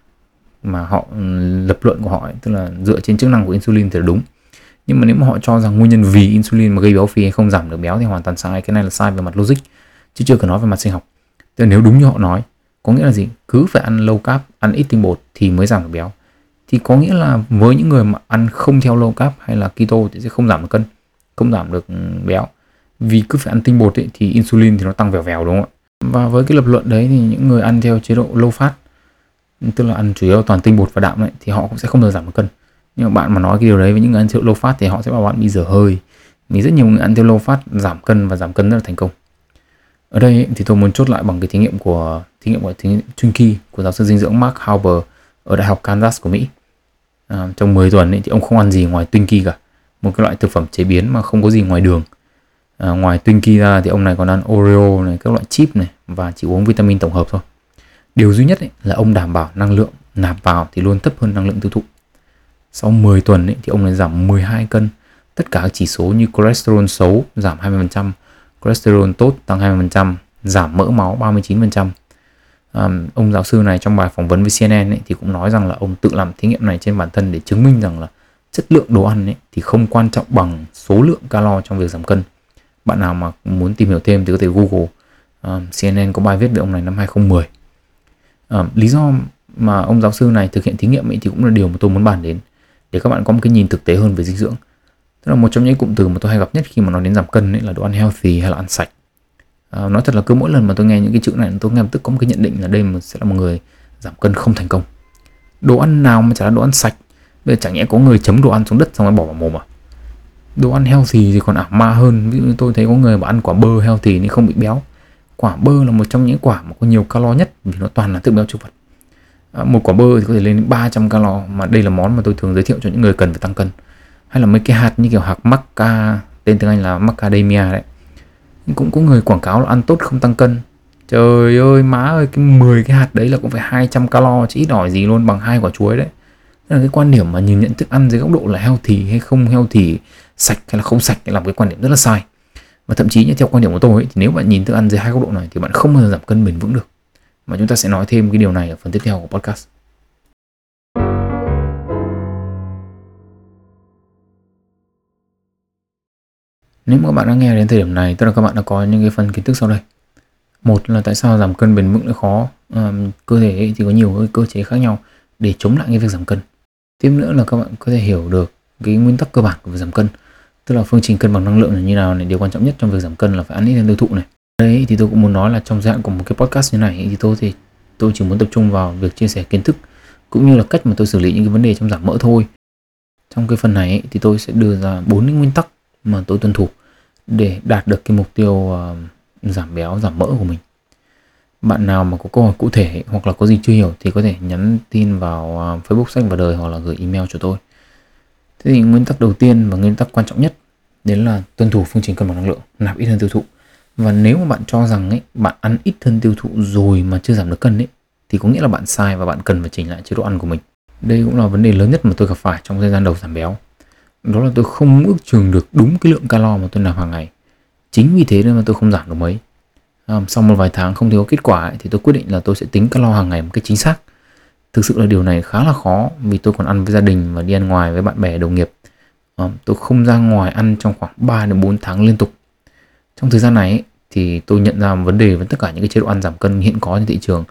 A: mà họ ừ, lập luận của họ ấy, tức là dựa trên chức năng của insulin thì là đúng. Nhưng mà nếu mà họ cho rằng nguyên nhân vì insulin mà gây béo phì hay không giảm được béo thì hoàn toàn sai cái này là sai về mặt logic chứ chưa cần nói về mặt sinh học. Tức là nếu đúng như họ nói có nghĩa là gì? Cứ phải ăn low carb ăn ít tinh bột thì mới giảm được béo thì có nghĩa là với những người mà ăn không theo low carb hay là keto thì sẽ không giảm được cân không giảm được ừ, béo. Vì cứ phải ăn tinh bột ấy, thì insulin thì nó tăng vèo vèo đúng không ạ? Và với cái lập luận đấy thì những người ăn theo chế độ low fat tức là ăn chủ yếu toàn tinh bột và đạm ấy, thì họ cũng sẽ không được giảm được cân. Nhưng mà bạn mà nói cái điều đấy với những người ăn chế độ low fat thì họ sẽ bảo bạn bị dở hơi. Vì rất nhiều người ăn theo low fat giảm cân và giảm cân rất là thành công. Ở đây ấy, thì tôi muốn chốt lại bằng cái thí nghiệm của thí nghiệm của thí nghiệm Twinkie của giáo sư dinh dưỡng Mark Halber ở đại học Kansas của Mỹ à, trong 10 tuần ấy, thì ông không ăn gì ngoài Twinkie cả. Một cái loại thực phẩm chế biến mà không có gì ngoài đường. À, ngoài Twinkie ra thì ông này còn ăn Oreo này các loại chip này và chỉ uống vitamin tổng hợp thôi. Điều duy nhất ấy, là ông đảm bảo năng lượng nạp vào thì luôn thấp hơn năng lượng tiêu thụ. Sau 10 tuần ấy, thì ông này giảm 12 cân. Tất cả các chỉ số như cholesterol xấu giảm 20% cholesterol tốt tăng 20% giảm mỡ máu 39% um, ông giáo sư này trong bài phỏng vấn với CNN ấy, thì cũng nói rằng là ông tự làm thí nghiệm này trên bản thân để chứng minh rằng là chất lượng đồ ăn ấy, thì không quan trọng bằng số lượng calo trong việc giảm cân. Bạn nào mà muốn tìm hiểu thêm thì có thể google. Um, CNN có bài viết về ông này năm 2010 um, lý do mà ông giáo sư này thực hiện thí nghiệm ấy thì cũng là điều mà tôi muốn bàn đến để các bạn có một cái nhìn thực tế hơn về dinh dưỡng. Tức là một trong những cụm từ mà tôi hay gặp nhất khi mà nói đến giảm cân ấy là đồ ăn healthy hay là ăn sạch à, nói thật là cứ mỗi lần mà tôi nghe những cái chữ này tôi nghe tức có một cái nhận định là đây sẽ là một người giảm cân không thành công. Đồ ăn nào mà chả là đồ ăn sạch. Bây giờ chẳng nhẽ có người chấm đồ ăn xuống đất xong rồi bỏ vào mồm à? Đồ ăn healthy thì còn ảo ma hơn. Ví dụ như tôi thấy có người mà ăn quả bơ healthy nên không bị béo. Quả bơ là một trong những quả mà có nhiều calo nhất vì nó toàn là tự béo thực vật. À, một quả bơ thì có thể lên đến 300 calo mà đây là món mà tôi thường giới thiệu cho những người cần phải tăng cân. Hay là mấy cái hạt như kiểu hạt maca tên tiếng Anh là macadamia đấy cũng có người quảng cáo là ăn tốt không tăng cân. Trời ơi má ơi cái 10 cái hạt đấy là cũng phải 200 calo chứ ít đòi gì luôn bằng hai quả chuối đấy. Thế là cái quan điểm mà nhìn nhận thức ăn dưới góc độ là healthy hay không healthy sạch hay là không sạch là một cái quan điểm rất là sai. Và thậm chí theo quan điểm của tôi ấy, thì nếu bạn nhìn thức ăn dưới hai góc độ này thì bạn không bao giờ giảm cân bền vững được. Mà chúng ta sẽ nói thêm cái điều này ở phần tiếp theo của podcast. Nếu mà các bạn đã nghe đến thời điểm này, tức là các bạn đã có những cái phần kiến thức sau đây. Một là tại sao giảm cân bền vững lại khó. À, cơ thể thì có nhiều cơ chế khác nhau để chống lại cái việc giảm cân. Tiếp nữa là các bạn có thể hiểu được cái nguyên tắc cơ bản của việc giảm cân. Tức là phương trình cân bằng năng lượng là như nào này. Điều quan trọng nhất trong việc giảm cân là phải ăn ít hơn tiêu thụ này. Đấy thì tôi cũng muốn nói là trong dạng của một cái podcast như này thì tôi thì tôi chỉ muốn tập trung vào việc chia sẻ kiến thức cũng như là cách mà tôi xử lý những cái vấn đề trong giảm mỡ thôi. Trong cái phần này thì tôi sẽ đưa ra bốn cái nguyên tắc mà tôi tuân thủ để đạt được cái mục tiêu uh, giảm béo giảm mỡ của mình. Bạn nào mà có câu hỏi cụ thể hoặc là có gì chưa hiểu thì có thể nhắn tin vào uh, Facebook sách và đời hoặc là gửi email cho tôi. Thế thì nguyên tắc đầu tiên và nguyên tắc quan trọng nhất đấy là tuân thủ phương trình cân bằng năng lượng nạp ít hơn tiêu thụ. Và nếu mà bạn cho rằng ấy bạn ăn ít hơn tiêu thụ rồi mà chưa giảm được cân ấy thì có nghĩa là bạn sai và bạn cần phải chỉnh lại chế độ ăn của mình. Đây cũng là vấn đề lớn nhất mà tôi gặp phải trong thời gian đầu giảm béo đó là tôi không ước chừng được đúng cái lượng calo mà tôi nạp hàng ngày. Chính vì thế nên mà tôi không giảm được mấy. À, sau một vài tháng không thấy có kết quả ấy, thì tôi quyết định là tôi sẽ tính calo hàng ngày một cách chính xác. Thực sự là điều này khá là khó vì tôi còn ăn với gia đình và đi ăn ngoài với bạn bè đồng nghiệp. À, tôi không ra ngoài ăn trong khoảng 3 đến 4 tháng liên tục. Trong thời gian này ấy, thì tôi nhận ra một vấn đề với tất cả những cái chế độ ăn giảm cân hiện có trên thị trường.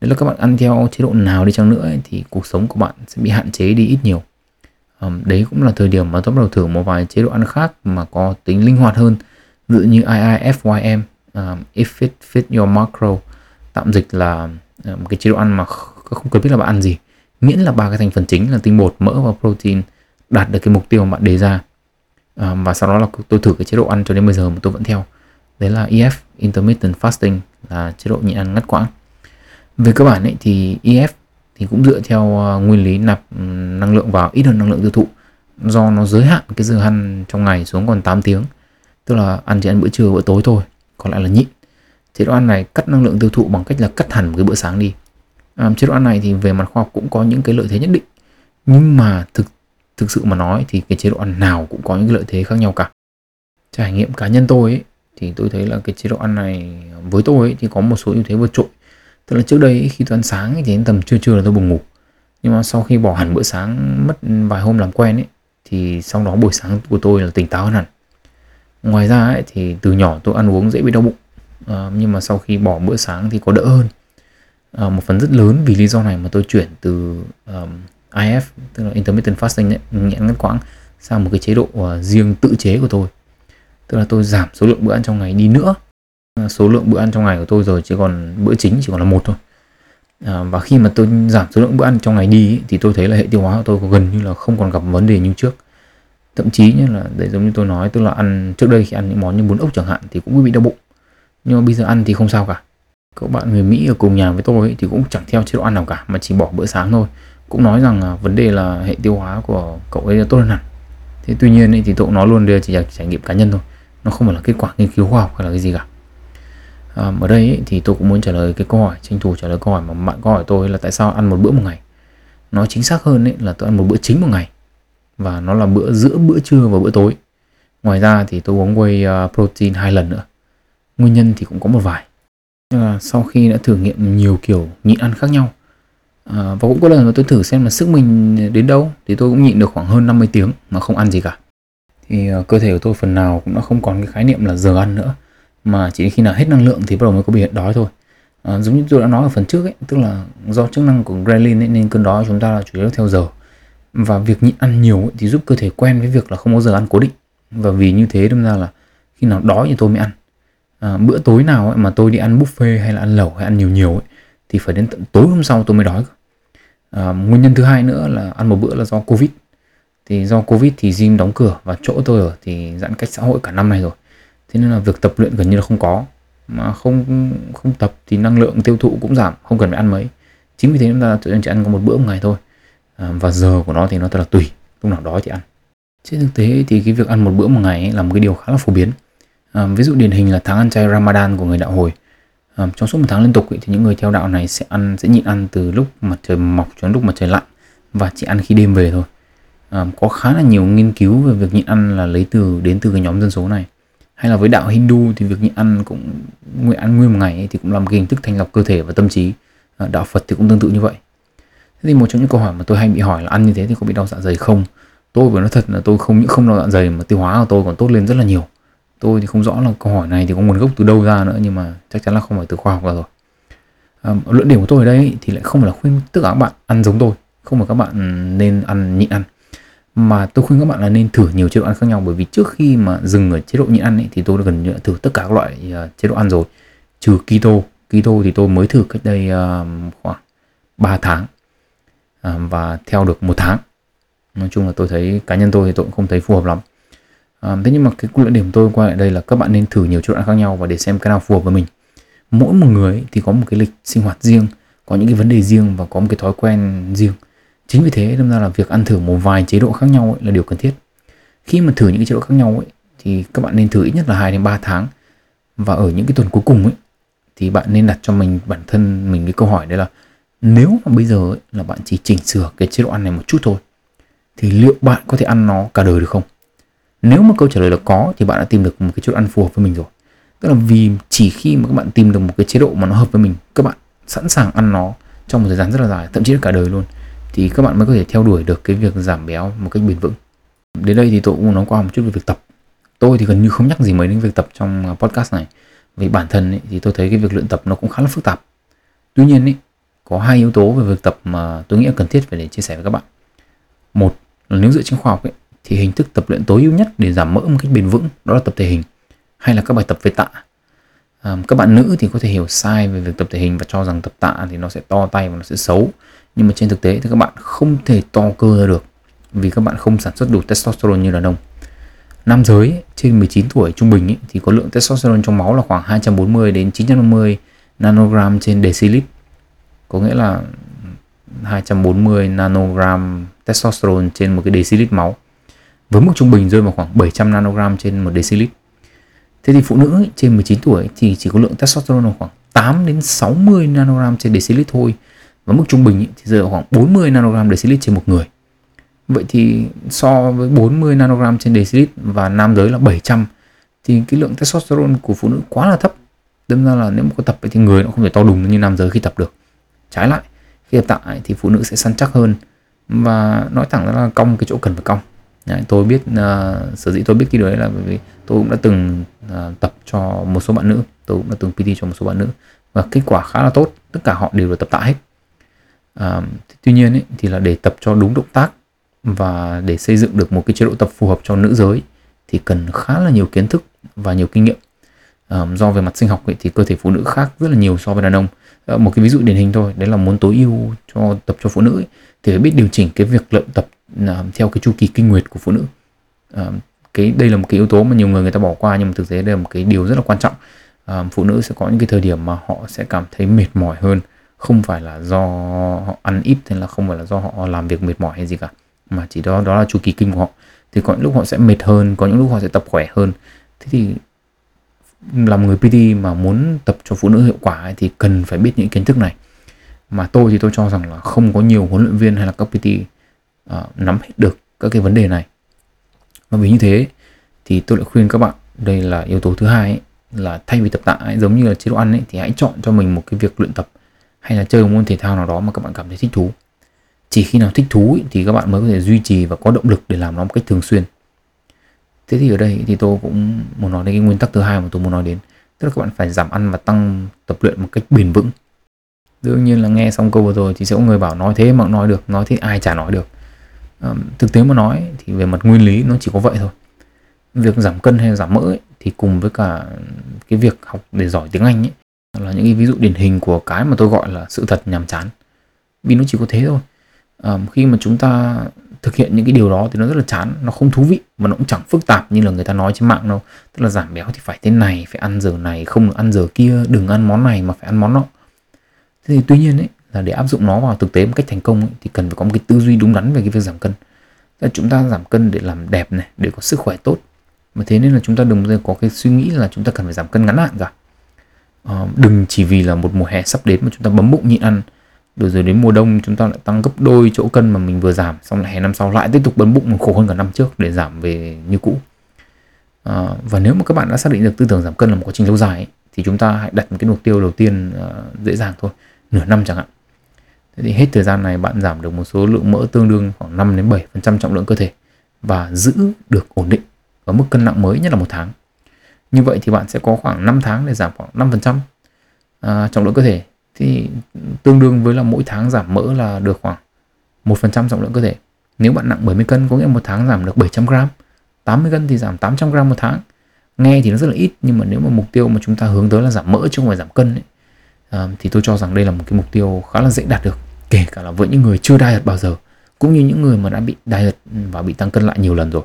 A: Đấy là các bạn ăn theo chế độ nào đi chăng nữa ấy, thì cuộc sống của bạn sẽ bị hạn chế đi ít nhiều um, đấy cũng là thời điểm mà tôi bắt đầu thử một vài chế độ ăn khác mà có tính linh hoạt hơn. Ví dụ như IIFYM um, If it Fit Your Macro tạm dịch là một cái chế độ ăn mà không cần biết là bạn ăn gì. Miễn là ba cái thành phần chính là tinh bột mỡ và protein đạt được cái mục tiêu mà bạn đề ra. Um, và sau đó là tôi thử cái chế độ ăn cho đến bây giờ mà tôi vẫn theo. Đấy là EF Intermittent Fasting là chế độ nhịn ăn ngắt quãng. Về cơ bản ấy, thì EF thì cũng dựa theo ờ, nguyên lý nạp ừ, năng lượng vào ít hơn năng lượng tiêu thụ. Do nó giới hạn cái giờ ăn trong ngày xuống còn 8 tiếng tức là ăn chỉ ăn bữa trưa bữa tối thôi còn lại là nhịn. Chế độ ăn này cắt năng lượng tiêu thụ bằng cách là cắt hẳn một cái bữa sáng đi. À, chế độ ăn này thì về mặt khoa học cũng có những cái lợi thế nhất định. Nhưng mà thực thực sự mà nói thì cái chế độ ăn nào cũng có những cái lợi thế khác nhau cả. Trải nghiệm cá nhân tôi ấy, thì tôi thấy là cái chế độ ăn này với tôi ấy, thì có một số ưu thế vượt trội tức là trước đây khi tôi ăn sáng thì đến tầm trưa trưa là tôi buồn ngủ. Nhưng mà sau khi bỏ hẳn bữa sáng mất vài hôm làm quen ấy thì sau đó buổi sáng của tôi là tỉnh táo hơn hẳn. Ngoài ra ấy, thì từ nhỏ tôi ăn uống dễ bị đau bụng. À, nhưng mà sau khi bỏ bữa sáng thì có đỡ hơn. À, một phần rất lớn vì lý do này mà tôi chuyển từ um, IF tức là intermittent fasting ấy, ngắn ngắt quãng sang một cái chế độ uh, riêng tự chế của tôi. Tức là tôi giảm số lượng bữa ăn trong ngày đi nữa số lượng bữa ăn trong ngày của tôi rồi chỉ còn bữa chính chỉ còn là một thôi. À, và khi mà tôi giảm số lượng bữa ăn trong ngày đi thì tôi thấy là hệ tiêu hóa của tôi gần như là không còn gặp vấn đề như trước. Thậm chí như là để giống như tôi nói tức là ăn trước đây khi ăn những món như bún ốc chẳng hạn thì cũng bị đau bụng. Nhưng mà bây giờ ăn thì không sao cả. Các bạn người Mỹ ở cùng nhà với tôi ấy, thì cũng chẳng theo chế độ ăn nào cả mà chỉ bỏ bữa sáng thôi. Cũng nói rằng là vấn đề là hệ tiêu hóa của cậu ấy là tốt hơn hẳn. Thế tuy nhiên ấy, thì tôi cũng nói luôn đây chỉ là trải nghiệm cá nhân thôi. Nó không phải là kết quả nghiên cứu khoa học hay là cái gì cả à, ở đây ấy, thì tôi cũng muốn trả lời cái câu hỏi tranh thủ trả lời câu hỏi mà bạn có hỏi tôi là tại sao ăn một bữa một ngày? Nói chính xác hơn ấy, là tôi ăn một bữa chính một ngày và nó là bữa giữa bữa trưa và bữa tối. Ngoài ra thì tôi uống whey ờ, protein hai lần nữa. Nguyên nhân thì cũng có một vài. Là sau khi đã thử nghiệm nhiều kiểu nhịn ăn khác nhau à, và cũng có lần mà tôi thử xem là sức mình đến đâu thì tôi cũng nhịn được khoảng hơn 50 tiếng mà không ăn gì cả. Thì ờ, cơ thể của tôi phần nào cũng đã không còn cái khái niệm là giờ ăn nữa mà chỉ khi nào hết năng lượng thì bắt đầu mới có biểu hiện đói thôi. À, giống như tôi đã nói ở phần trước ấy tức là do chức năng của ghrelin ấy, nên cơn đói chúng ta là chủ yếu theo giờ. Và việc nhịn ăn nhiều ấy, thì giúp cơ thể quen với việc là không có giờ ăn cố định. Và vì như thế đâm ra là khi nào đói thì tôi mới ăn. À, bữa tối nào ấy mà tôi đi ăn buffet hay là ăn lẩu hay ăn nhiều nhiều ấy thì phải đến tận tối hôm sau tôi mới đói à, nguyên nhân thứ hai nữa là ăn một bữa là do covid. Thì do covid thì gym đóng cửa và chỗ tôi ở thì giãn cách xã hội cả năm này rồi thế nên là việc tập luyện gần như là không có. Mà không không tập thì năng lượng tiêu thụ cũng giảm không cần phải ăn mấy. Chính vì thế chúng ta chỉ ăn có một bữa một ngày thôi. À, và giờ của nó thì nó thật là tùy lúc nào đói thì ăn. Trên thực tế thì cái việc ăn một bữa một ngày ấy là một cái điều khá là phổ biến. À, ví dụ điển hình là tháng ăn chay Ramadan của người đạo hồi. À, trong suốt một tháng liên tục ấy, thì những người theo đạo này sẽ ăn sẽ nhịn ăn từ lúc mặt trời mọc cho đến lúc mặt trời lặn và chỉ ăn khi đêm về thôi. À, có khá là nhiều nghiên cứu về việc nhịn ăn là lấy từ đến từ cái nhóm dân số này hay là với đạo Hindu thì việc nhịn ăn cũng nguyện ăn nguyên một ngày ấy, thì cũng là một cái hình thức thanh lọc cơ thể và tâm trí. Ờ, đạo Phật thì cũng tương tự như vậy. Thế thì một trong những câu hỏi mà tôi hay bị hỏi là ăn như thế thì có bị đau dạ dày không? Tôi vừa nói thật là tôi không những không đau dạ dày mà tiêu hóa của tôi còn tốt lên rất là nhiều. Tôi thì không rõ là câu hỏi này thì có nguồn gốc từ đâu ra nữa nhưng mà chắc chắn là không phải từ khoa học ra rồi. À, luận điểm của tôi ở đây thì lại không phải là khuyên tất cả các bạn ăn giống tôi không phải các bạn nên ăn nhịn ăn mà tôi khuyên các bạn là nên thử nhiều chế độ ăn khác nhau. Bởi vì trước khi mà dừng ở chế độ nhịn ăn ấy, thì tôi đã gần như thử tất cả các loại uh, chế độ ăn rồi. Trừ keto. Keto thì tôi mới thử cách đây uh, khoảng 3 tháng uh, và theo được một tháng. Nói chung là tôi thấy cá nhân tôi thì tôi cũng không thấy phù hợp lắm. Thế nhưng mà cái luận điểm tôi quay lại đây là các bạn nên thử nhiều chế độ ăn khác nhau và để xem cái nào phù hợp với mình. Mỗi một người thì có một cái lịch sinh hoạt riêng có những cái vấn đề riêng và có một cái thói quen riêng chính vì thế đâm ra là việc ăn thử một vài chế độ khác nhau ấy là điều cần thiết. Khi mà thử những cái chế độ khác nhau ấy thì các bạn nên thử ít nhất là 2 đến 3 tháng. Và ở những cái tuần cuối cùng ấy thì bạn nên đặt cho mình bản thân mình cái câu hỏi đấy là nếu mà bây giờ ấy, là bạn chỉ chỉnh sửa cái chế độ ăn này một chút thôi thì liệu bạn có thể ăn nó cả đời được không? Nếu mà câu trả lời là có thì bạn đã tìm được một cái chế độ ăn phù hợp với mình rồi. Tức là vì chỉ khi mà các bạn tìm được một cái chế độ mà nó hợp với mình các bạn sẵn sàng ăn nó trong một thời gian rất là dài thậm chí là cả đời luôn thì các bạn mới có thể theo đuổi được cái việc giảm béo một cách bền vững. Đến đây thì tôi cũng nói qua một chút về việc tập. Tôi thì gần như không nhắc gì mấy đến việc tập trong à, podcast này. Vì bản thân ấy, thì tôi thấy cái việc luyện tập nó cũng khá là phức tạp. Tuy nhiên ấy, có hai yếu tố về việc tập mà tôi nghĩ là cần thiết phải để chia sẻ với các bạn. Một là nếu dựa trên khoa học ấy, thì hình thức tập luyện tối ưu nhất để giảm mỡ một cách bền vững đó là tập thể hình hay là các bài tập về tạ. À, các bạn nữ thì có thể hiểu sai về việc tập thể hình và cho rằng tập tạ thì nó sẽ to tay và nó sẽ xấu nhưng mà trên thực tế thì các bạn không thể to cơ ra được vì các bạn không sản xuất đủ testosterone như đàn ông. Nam giới trên 19 tuổi trung bình ấy, thì có lượng testosterone trong máu là khoảng 240 đến 950 nanogram trên decilit. Có nghĩa là 240 nanogram testosterone trên một cái decilit máu. Với mức trung bình rơi vào khoảng 700 nanogram trên một decilit. Thế thì phụ nữ ấy, trên 19 tuổi thì chỉ có lượng testosterone là khoảng 8 đến 60 nanogram trên decilit thôi và mức trung bình thì rơi vào khoảng 40 nanogram decilit trên một người. Vậy thì so với 40 nanogram trên decilit và nam giới là 700 thì cái lượng testosterone của phụ nữ quá là thấp. Đâm ra là nếu mà có tập thì người nó không thể to đùng như nam giới khi tập được. Trái lại khi tập tại thì phụ nữ sẽ săn chắc hơn. Và nói thẳng ra là cong cái chỗ cần phải cong. Đấy, tôi biết uh, sở dĩ tôi biết cái điều đấy là bởi vì tôi cũng đã từng uh, tập cho một số bạn nữ tôi cũng đã từng PT cho một số bạn nữ. Và kết quả khá là tốt tất cả họ đều được tập tạ hết à, tuy nhiên ấy, thì là để tập cho đúng động tác và để xây dựng được một cái chế độ tập phù hợp cho nữ giới thì cần khá là nhiều kiến thức và nhiều kinh nghiệm. À, do về mặt sinh học ấy, thì cơ thể phụ nữ khác rất là nhiều so với đàn ông. À, một cái ví dụ điển hình thôi đấy là muốn tối ưu cho tập cho phụ nữ ấy, thì phải biết điều chỉnh cái việc luyện tập à, theo cái chu kỳ kinh nguyệt của phụ nữ. À, cái đây là một cái yếu tố mà nhiều người người ta bỏ qua nhưng mà thực tế đây là một cái điều rất là quan trọng. À, phụ nữ sẽ có những cái thời điểm mà họ sẽ cảm thấy mệt mỏi hơn không phải là do họ ăn ít hay là không phải là do họ làm việc mệt mỏi hay gì cả mà chỉ đó đó là chu kỳ kinh của họ. Thì có những lúc họ sẽ mệt hơn có những lúc họ sẽ tập khỏe hơn. Thế thì làm người PT mà muốn tập cho phụ nữ hiệu quả ấy, thì cần phải biết những kiến thức này. Mà tôi thì tôi cho rằng là không có nhiều huấn luyện viên hay là các PT uh, à, nắm hết được các cái vấn đề này. Và vì như thế thì tôi lại khuyên các bạn đây là yếu tố thứ hai ấy, là thay vì tập tạ ấy, giống như là chế độ ăn ấy thì hãy chọn cho mình một cái việc luyện tập hay là chơi một môn thể thao nào đó mà các bạn cảm thấy thích thú. Chỉ khi nào thích thú ý, thì các bạn mới có thể duy trì và có động lực để làm nó một cách thường xuyên. Thế thì ở đây thì tôi cũng muốn nói đến cái nguyên tắc thứ hai mà tôi muốn nói đến. Tức là các bạn phải giảm ăn và tăng tập luyện một cách bền vững. Đương nhiên là nghe xong câu vừa rồi thì sẽ có người bảo nói thế mà nói được nói thế ai chả nói được. À, thực tế mà nói thì về mặt nguyên lý nó chỉ có vậy thôi. Việc giảm cân hay giảm mỡ ấy, thì cùng với cả cái việc học để giỏi tiếng Anh ấy là những cái ví dụ điển hình của cái mà tôi gọi là sự thật nhàm chán. Vì nó chỉ có thế thôi. À, khi mà chúng ta thực hiện những cái điều đó thì nó rất là chán nó không thú vị mà nó cũng chẳng phức tạp như là người ta nói trên mạng đâu. Tức là giảm béo thì phải thế này phải ăn giờ này không được ăn giờ kia đừng ăn món này mà phải ăn món nọ. Thế thì tuy nhiên ấy là để áp dụng nó vào thực tế một cách thành công ấy, thì cần phải có một cái tư duy đúng đắn về cái việc giảm cân. Là chúng ta giảm cân để làm đẹp này để có sức khỏe tốt. Mà thế nên là chúng ta đừng có cái suy nghĩ là chúng ta cần phải giảm cân ngắn hạn cả. Ờ, đừng chỉ vì là một mùa hè sắp đến mà chúng ta bấm bụng nhịn ăn. Rồi rồi đến mùa đông chúng ta lại tăng gấp đôi chỗ cân mà mình vừa giảm xong lại hè năm sau lại tiếp tục bấm bụng khổ hơn cả năm trước để giảm về như cũ. À, và nếu mà các bạn đã xác định được tư tưởng giảm cân là một quá trình lâu dài ấy, thì chúng ta hãy đặt một cái mục tiêu đầu tiên uh, dễ dàng thôi nửa năm chẳng hạn. Thế thì hết thời gian này bạn giảm được một số lượng mỡ tương đương khoảng 5 đến 7 phần trăm trọng lượng cơ thể và giữ được ổn định ở mức cân nặng mới nhất là một tháng như vậy thì bạn sẽ có khoảng 5 tháng để giảm khoảng 5 phần trăm uh, trọng lượng cơ thể thì tương đương với là mỗi tháng giảm mỡ là được khoảng 1% trọng lượng cơ thể. Nếu bạn nặng 70 cân có nghĩa một tháng giảm được 700 gram, 80 cân thì giảm 800 gram một tháng. Nghe thì nó rất là ít nhưng mà nếu mà mục tiêu mà chúng ta hướng tới là giảm mỡ chứ không phải giảm cân ấy, à, thì tôi cho rằng đây là một cái mục tiêu khá là dễ đạt được kể cả là với những người chưa diet bao giờ cũng như những người mà đã bị diet và bị tăng cân lại nhiều lần rồi.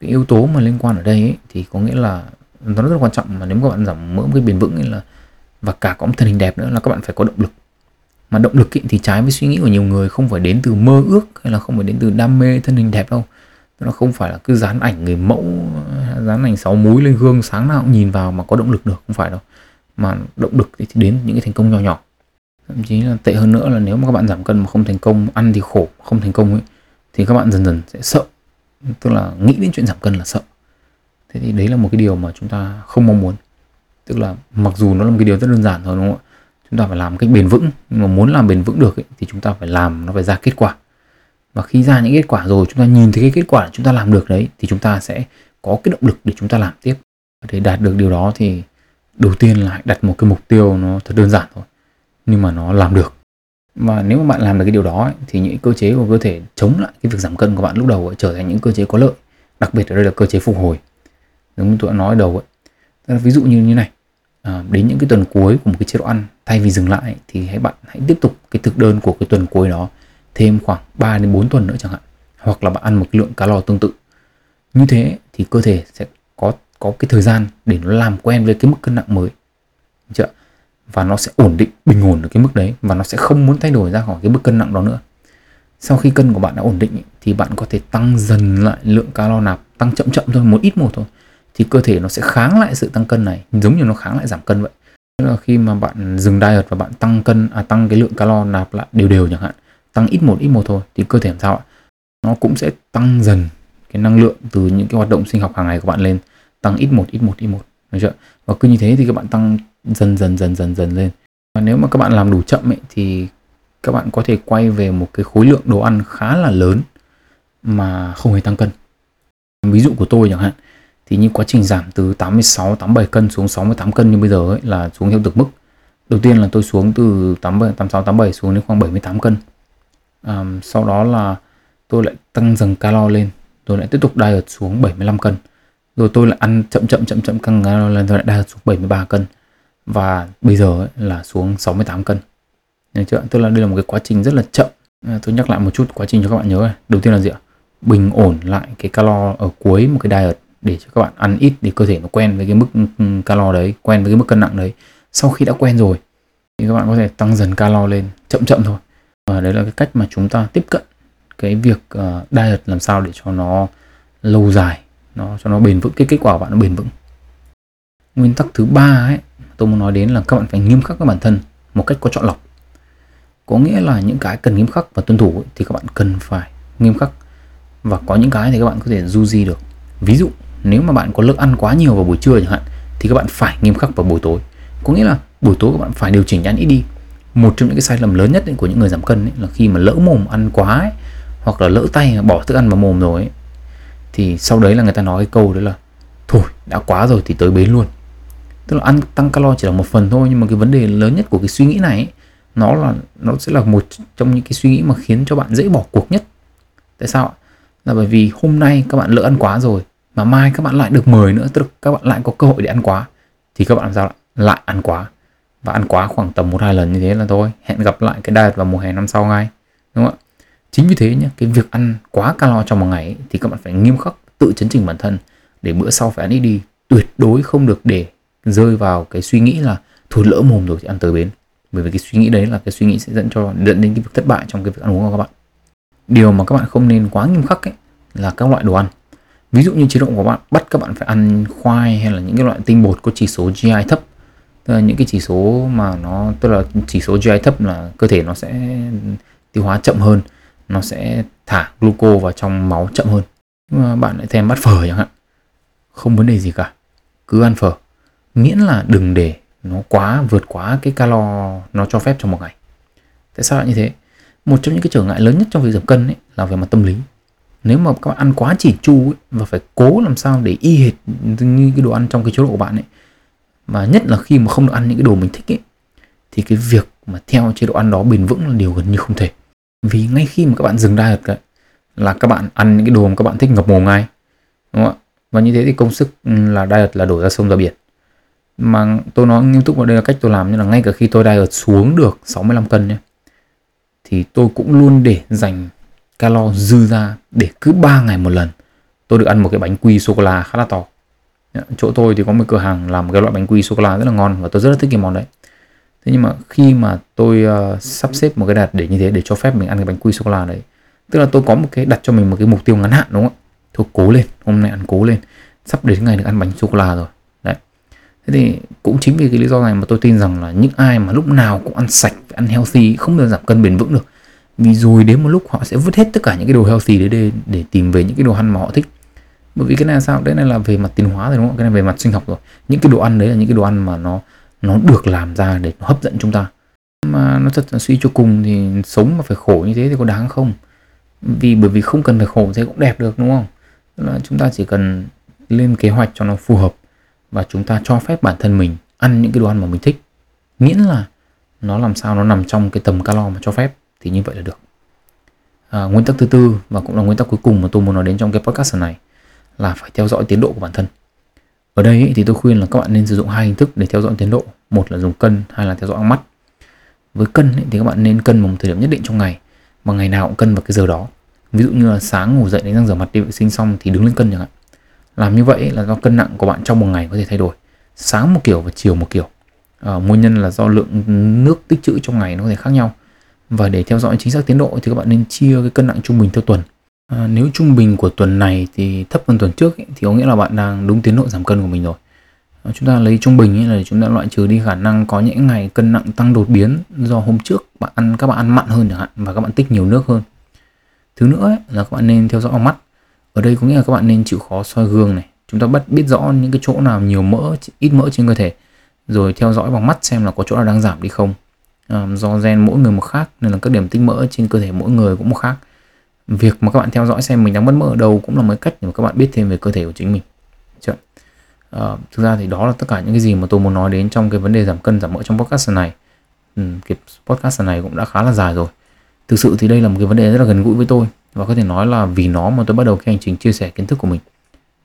A: Cái yếu tố mà liên quan ở đây ấy, thì có nghĩa là nó rất là quan trọng mà nếu các bạn giảm mỡ một cái bền vững ấy là và cả có một thân hình đẹp nữa là các bạn phải có động lực. Mà động lực ý, thì trái với suy nghĩ của nhiều người không phải đến từ mơ ước hay là không phải đến từ đam mê thân hình đẹp đâu. Nó không phải là cứ dán ảnh người mẫu dán ảnh sáu múi lên gương sáng nào cũng nhìn vào mà có động lực được không phải đâu. Mà động lực thì đến những cái thành công nhỏ nhỏ. Thậm chí là tệ hơn nữa là nếu mà các bạn giảm cân mà không thành công ăn thì khổ không thành công ấy thì các bạn dần dần sẽ sợ. Tức là nghĩ đến chuyện giảm cân là sợ thế thì đấy là một cái điều mà chúng ta không mong muốn. Tức là mặc dù nó là một cái điều rất đơn giản thôi đúng không ạ? Chúng ta phải làm cách bền vững. Nhưng mà muốn làm bền vững được ấy, thì chúng ta phải làm nó phải ra kết quả. Và khi ra những kết quả rồi chúng ta nhìn thấy cái kết quả chúng ta làm được đấy thì chúng ta sẽ có cái động lực để chúng ta làm tiếp. Để đạt được điều đó thì đầu tiên là đặt một cái mục tiêu nó thật đơn giản thôi nhưng mà nó làm được. Và nếu mà bạn làm được cái điều đó ấy, thì những cơ chế của cơ thể chống lại cái việc giảm cân của bạn lúc đầu ấy, trở thành những cơ chế có lợi. Đặc biệt ở đây là cơ chế phục hồi giống như tôi đã nói ở đầu ấy. Ví dụ như như này à, đến những cái tuần cuối của một cái chế độ ăn thay vì dừng lại thì hãy bạn hãy tiếp tục cái thực đơn của cái tuần cuối đó thêm khoảng 3 đến 4 tuần nữa chẳng hạn. Hoặc là bạn ăn một lượng calo tương tự. Như thế thì cơ thể sẽ có có cái thời gian để nó làm quen với cái mức cân nặng mới. Chưa và nó sẽ ổn định bình ổn ở cái mức đấy và nó sẽ không muốn thay đổi ra khỏi cái mức cân nặng đó nữa. Sau khi cân của bạn đã ổn định thì bạn có thể tăng dần lại lượng calo nạp tăng chậm chậm thôi một ít một thôi thì cơ thể nó sẽ kháng lại sự tăng cân này, giống như nó kháng lại giảm cân vậy. Tức là khi mà bạn dừng diet và bạn tăng cân à tăng cái lượng calo nạp lại đều đều chẳng hạn, tăng ít một ít một thôi, thì cơ thể làm sao ạ? Nó cũng sẽ tăng dần cái năng lượng từ những cái hoạt động sinh học hàng ngày của bạn lên, tăng ít một ít một ít một, được chưa? Và cứ như thế thì các bạn tăng dần dần dần dần dần lên. Và nếu mà các bạn làm đủ chậm ấy, thì các bạn có thể quay về một cái khối lượng đồ ăn khá là lớn mà không hề tăng cân. Ví dụ của tôi chẳng hạn thì những quá trình giảm từ 86 87 cân xuống 68 cân như bây giờ ấy là xuống theo từng mức. Đầu tiên là tôi xuống từ 87 86 87 xuống đến khoảng 78 cân. À, sau đó là tôi lại tăng dần calo lên tôi lại tiếp tục diet xuống 75 cân. Rồi tôi lại ăn chậm chậm chậm chậm căng calo lên rồi lại diet xuống 73 cân. Và bây giờ ấy là xuống 68 cân. Được chưa? tức là đây là một cái quá trình rất là chậm. À, tôi nhắc lại một chút quá trình cho các bạn nhớ này. Đầu tiên là gì ạ? Bình ổn lại cái calo ở cuối một cái diet để cho các bạn ăn ít để cơ thể nó quen với cái mức ừ, calo đấy quen với cái mức cân nặng đấy. Sau khi đã quen rồi thì các bạn có thể tăng dần calo lên chậm chậm thôi. Và đấy là cái cách mà chúng ta tiếp cận cái việc uh, diet làm sao để cho nó lâu dài nó cho nó bền vững cái kết quả của bạn nó bền vững. Nguyên tắc thứ ba ấy tôi muốn nói đến là các bạn phải nghiêm khắc với bản thân một cách có chọn lọc. Có nghĩa là những cái cần nghiêm khắc và tuân thủ ấy, thì các bạn cần phải nghiêm khắc. Và có những cái thì các bạn có thể du di được. Ví dụ nếu mà bạn có lượng ăn quá nhiều vào buổi trưa chẳng hạn thì các bạn phải nghiêm khắc vào buổi tối. Có nghĩa là buổi tối các bạn phải điều chỉnh ăn ít đi. Một trong những cái sai lầm lớn nhất của những người giảm cân ấy, là khi mà lỡ mồm ăn quá ấy, hoặc là lỡ tay bỏ thức ăn vào mồm rồi ấy, thì sau đấy là người ta nói cái câu đấy là thôi đã quá rồi thì tới bến luôn. Tức là ăn tăng calo chỉ là một phần thôi nhưng mà cái vấn đề lớn nhất của cái suy nghĩ này ấy, nó là nó sẽ là một trong những cái suy nghĩ mà khiến cho bạn dễ bỏ cuộc nhất. Tại sao là bởi vì hôm nay các bạn lỡ ăn quá rồi mà mai các bạn lại được 10 nữa tức là các bạn lại có cơ hội để ăn quá. Thì các bạn làm sao lại, lại ăn quá. Và ăn quá khoảng tầm một hai lần như thế là thôi. Hẹn gặp lại cái diet vào mùa hè năm sau ngay. Đúng không ạ? Chính vì thế nhé cái việc ăn quá calo trong một ngày ấy, thì các bạn phải nghiêm khắc tự chấn chỉnh bản thân để bữa sau phải ăn ít đi. Tuyệt đối không được để rơi vào cái suy nghĩ là thôi lỡ mồm rồi thì ăn tới bến. Bởi vì cái suy nghĩ đấy là cái suy nghĩ sẽ dẫn cho dẫn đến cái việc thất bại trong cái việc ăn uống của các bạn. Điều mà các bạn không nên quá nghiêm khắc ấy là các loại đồ ăn ví dụ như chế độ của bạn, bắt các bạn phải ăn khoai hay là những cái loại tinh bột có chỉ số GI thấp. Tức là những cái chỉ số mà nó, tức là chỉ số GI thấp là cơ thể nó sẽ tiêu hóa chậm hơn, nó sẽ thả gluco vào trong máu chậm hơn. Nhưng mà bạn lại thèm bắt phở chẳng hạn. Không vấn đề gì cả, cứ ăn phở. Miễn là đừng để nó quá, vượt quá cái calo nó cho phép trong một ngày. Tại sao lại như thế? Một trong những cái trở ngại lớn nhất trong việc giảm cân ấy là về mặt tâm lý nếu mà các bạn ăn quá chỉ chu ấy, và phải cố làm sao để y hệt như cái đồ ăn trong cái chế độ của bạn ấy và nhất là khi mà không được ăn những cái đồ mình thích ấy thì cái việc mà theo chế độ ăn đó bền vững là điều gần như không thể. Vì ngay khi mà các bạn dừng diet ấy, là các bạn ăn những cái đồ mà các bạn thích ngập mồm ngay đúng không ạ? Và như thế thì công sức ừ, là diet là đổ ra sông ra biển. Mà tôi nói nghiêm túc vào đây là cách tôi làm như là ngay cả khi tôi diet xuống được 65 cân nhé thì tôi cũng luôn để dành calo dư ra để cứ 3 ngày một lần. Tôi được ăn một cái bánh quy sô cô la khá là to. Chỗ tôi thì có một cửa hàng làm một cái loại bánh quy sô cô la rất là ngon và tôi rất là thích cái món đấy. Thế nhưng mà khi mà tôi uh, sắp xếp một cái đặt để như thế để cho phép mình ăn cái bánh quy sô cô la đấy tức là tôi có một cái đặt cho mình một cái mục tiêu ngắn hạn đúng không ạ? Thôi cố lên hôm nay ăn cố lên. Sắp đến ngày được ăn bánh sô cô la rồi. Đấy. Thế thì cũng chính vì cái lý do này mà tôi tin rằng là những ai mà lúc nào cũng ăn sạch ăn healthy không bao giảm cân bền vững được vì rồi đến một lúc họ sẽ vứt hết tất cả những cái đồ healthy đấy để, để tìm về những cái đồ ăn mà họ thích. Bởi vì cái này là sao? Đấy này là về mặt tiến hóa rồi đúng không? Cái này về mặt sinh học rồi. Những cái đồ ăn đấy là những cái đồ ăn mà nó nó được làm ra để nó hấp dẫn chúng ta. Mà nó thật là suy cho cùng thì sống mà phải khổ như thế thì có đáng không? Vì bởi vì không cần phải khổ thế cũng đẹp được đúng không? Tức là chúng ta chỉ cần lên kế hoạch cho nó phù hợp và chúng ta cho phép bản thân mình ăn những cái đồ ăn mà mình thích. Miễn là nó làm sao nó nằm trong cái tầm calo mà cho phép thì như vậy là được. À, nguyên tắc thứ tư và cũng là nguyên tắc cuối cùng mà tôi muốn nói đến trong cái podcast này là phải theo dõi tiến độ của bản thân. Ở đây thì tôi khuyên là các bạn nên sử dụng hai hình thức để theo dõi tiến độ. Một là dùng cân hai là theo dõi mắt. Với cân thì các bạn nên cân một thời điểm nhất định trong ngày mà ngày nào cũng cân vào cái giờ đó. Ví dụ như là sáng ngủ dậy đánh răng rửa mặt đi vệ sinh xong thì đứng lên cân chẳng hạn. Làm như vậy là do cân nặng của bạn trong một ngày có thể thay đổi. Sáng một kiểu và chiều một kiểu. À, nguyên nhân là do lượng nước tích trữ trong ngày nó có thể khác nhau và để theo dõi chính xác tiến độ thì các bạn nên chia cái cân nặng trung bình theo tuần. À, nếu trung bình của tuần này thì thấp hơn tuần trước ấy, thì có nghĩa là bạn đang đúng tiến độ giảm cân của mình rồi. À, chúng ta lấy trung bình ấy là chúng ta loại trừ đi khả năng có những ngày cân nặng tăng đột biến do hôm trước bạn ăn các bạn ăn mặn hơn chẳng hạn và các bạn tích nhiều nước hơn. Thứ nữa ấy, là các bạn nên theo dõi bằng mắt. Ở đây có nghĩa là các bạn nên chịu khó soi gương này. Chúng ta bắt biết rõ những cái chỗ nào nhiều mỡ ít mỡ trên cơ thể rồi theo dõi bằng mắt xem là có chỗ nào đang giảm đi không um, do gen mỗi người một khác nên là các điểm tích mỡ trên cơ thể mỗi người cũng một khác. Việc mà các bạn theo dõi xem mình đang mất mỡ ở đâu cũng là một cách để mà các bạn biết thêm về cơ thể của chính mình. Chưa? Uh, thực ra thì đó là tất cả những cái gì mà tôi muốn nói đến trong cái vấn đề giảm cân giảm mỡ trong podcast này. Ừ, cái podcast này cũng đã khá là dài rồi. Thực sự thì đây là một cái vấn đề rất là gần gũi với tôi và có thể nói là vì nó mà tôi bắt đầu cái hành trình chia sẻ kiến thức của mình.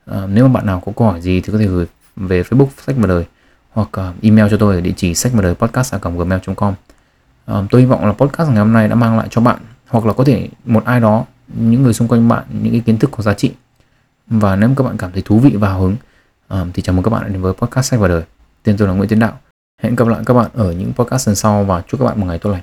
A: À, nếu mà bạn nào có câu hỏi gì thì có thể gửi về facebook sách và đời hoặc email cho tôi ở địa chỉ sách và đời podcast gmail.com uh, tôi hy vọng là podcast ngày hôm nay đã mang lại cho bạn hoặc là có thể một ai đó những người xung quanh bạn những cái kiến thức có giá trị. Và nếu các bạn cảm thấy thú vị và hào hứng um, thì chào mừng các bạn đến với podcast sách và đời. Tên tôi là Nguyễn Tiến Đạo. Hẹn gặp lại các bạn ở những podcast lần sau và chúc các bạn một ngày tốt lành.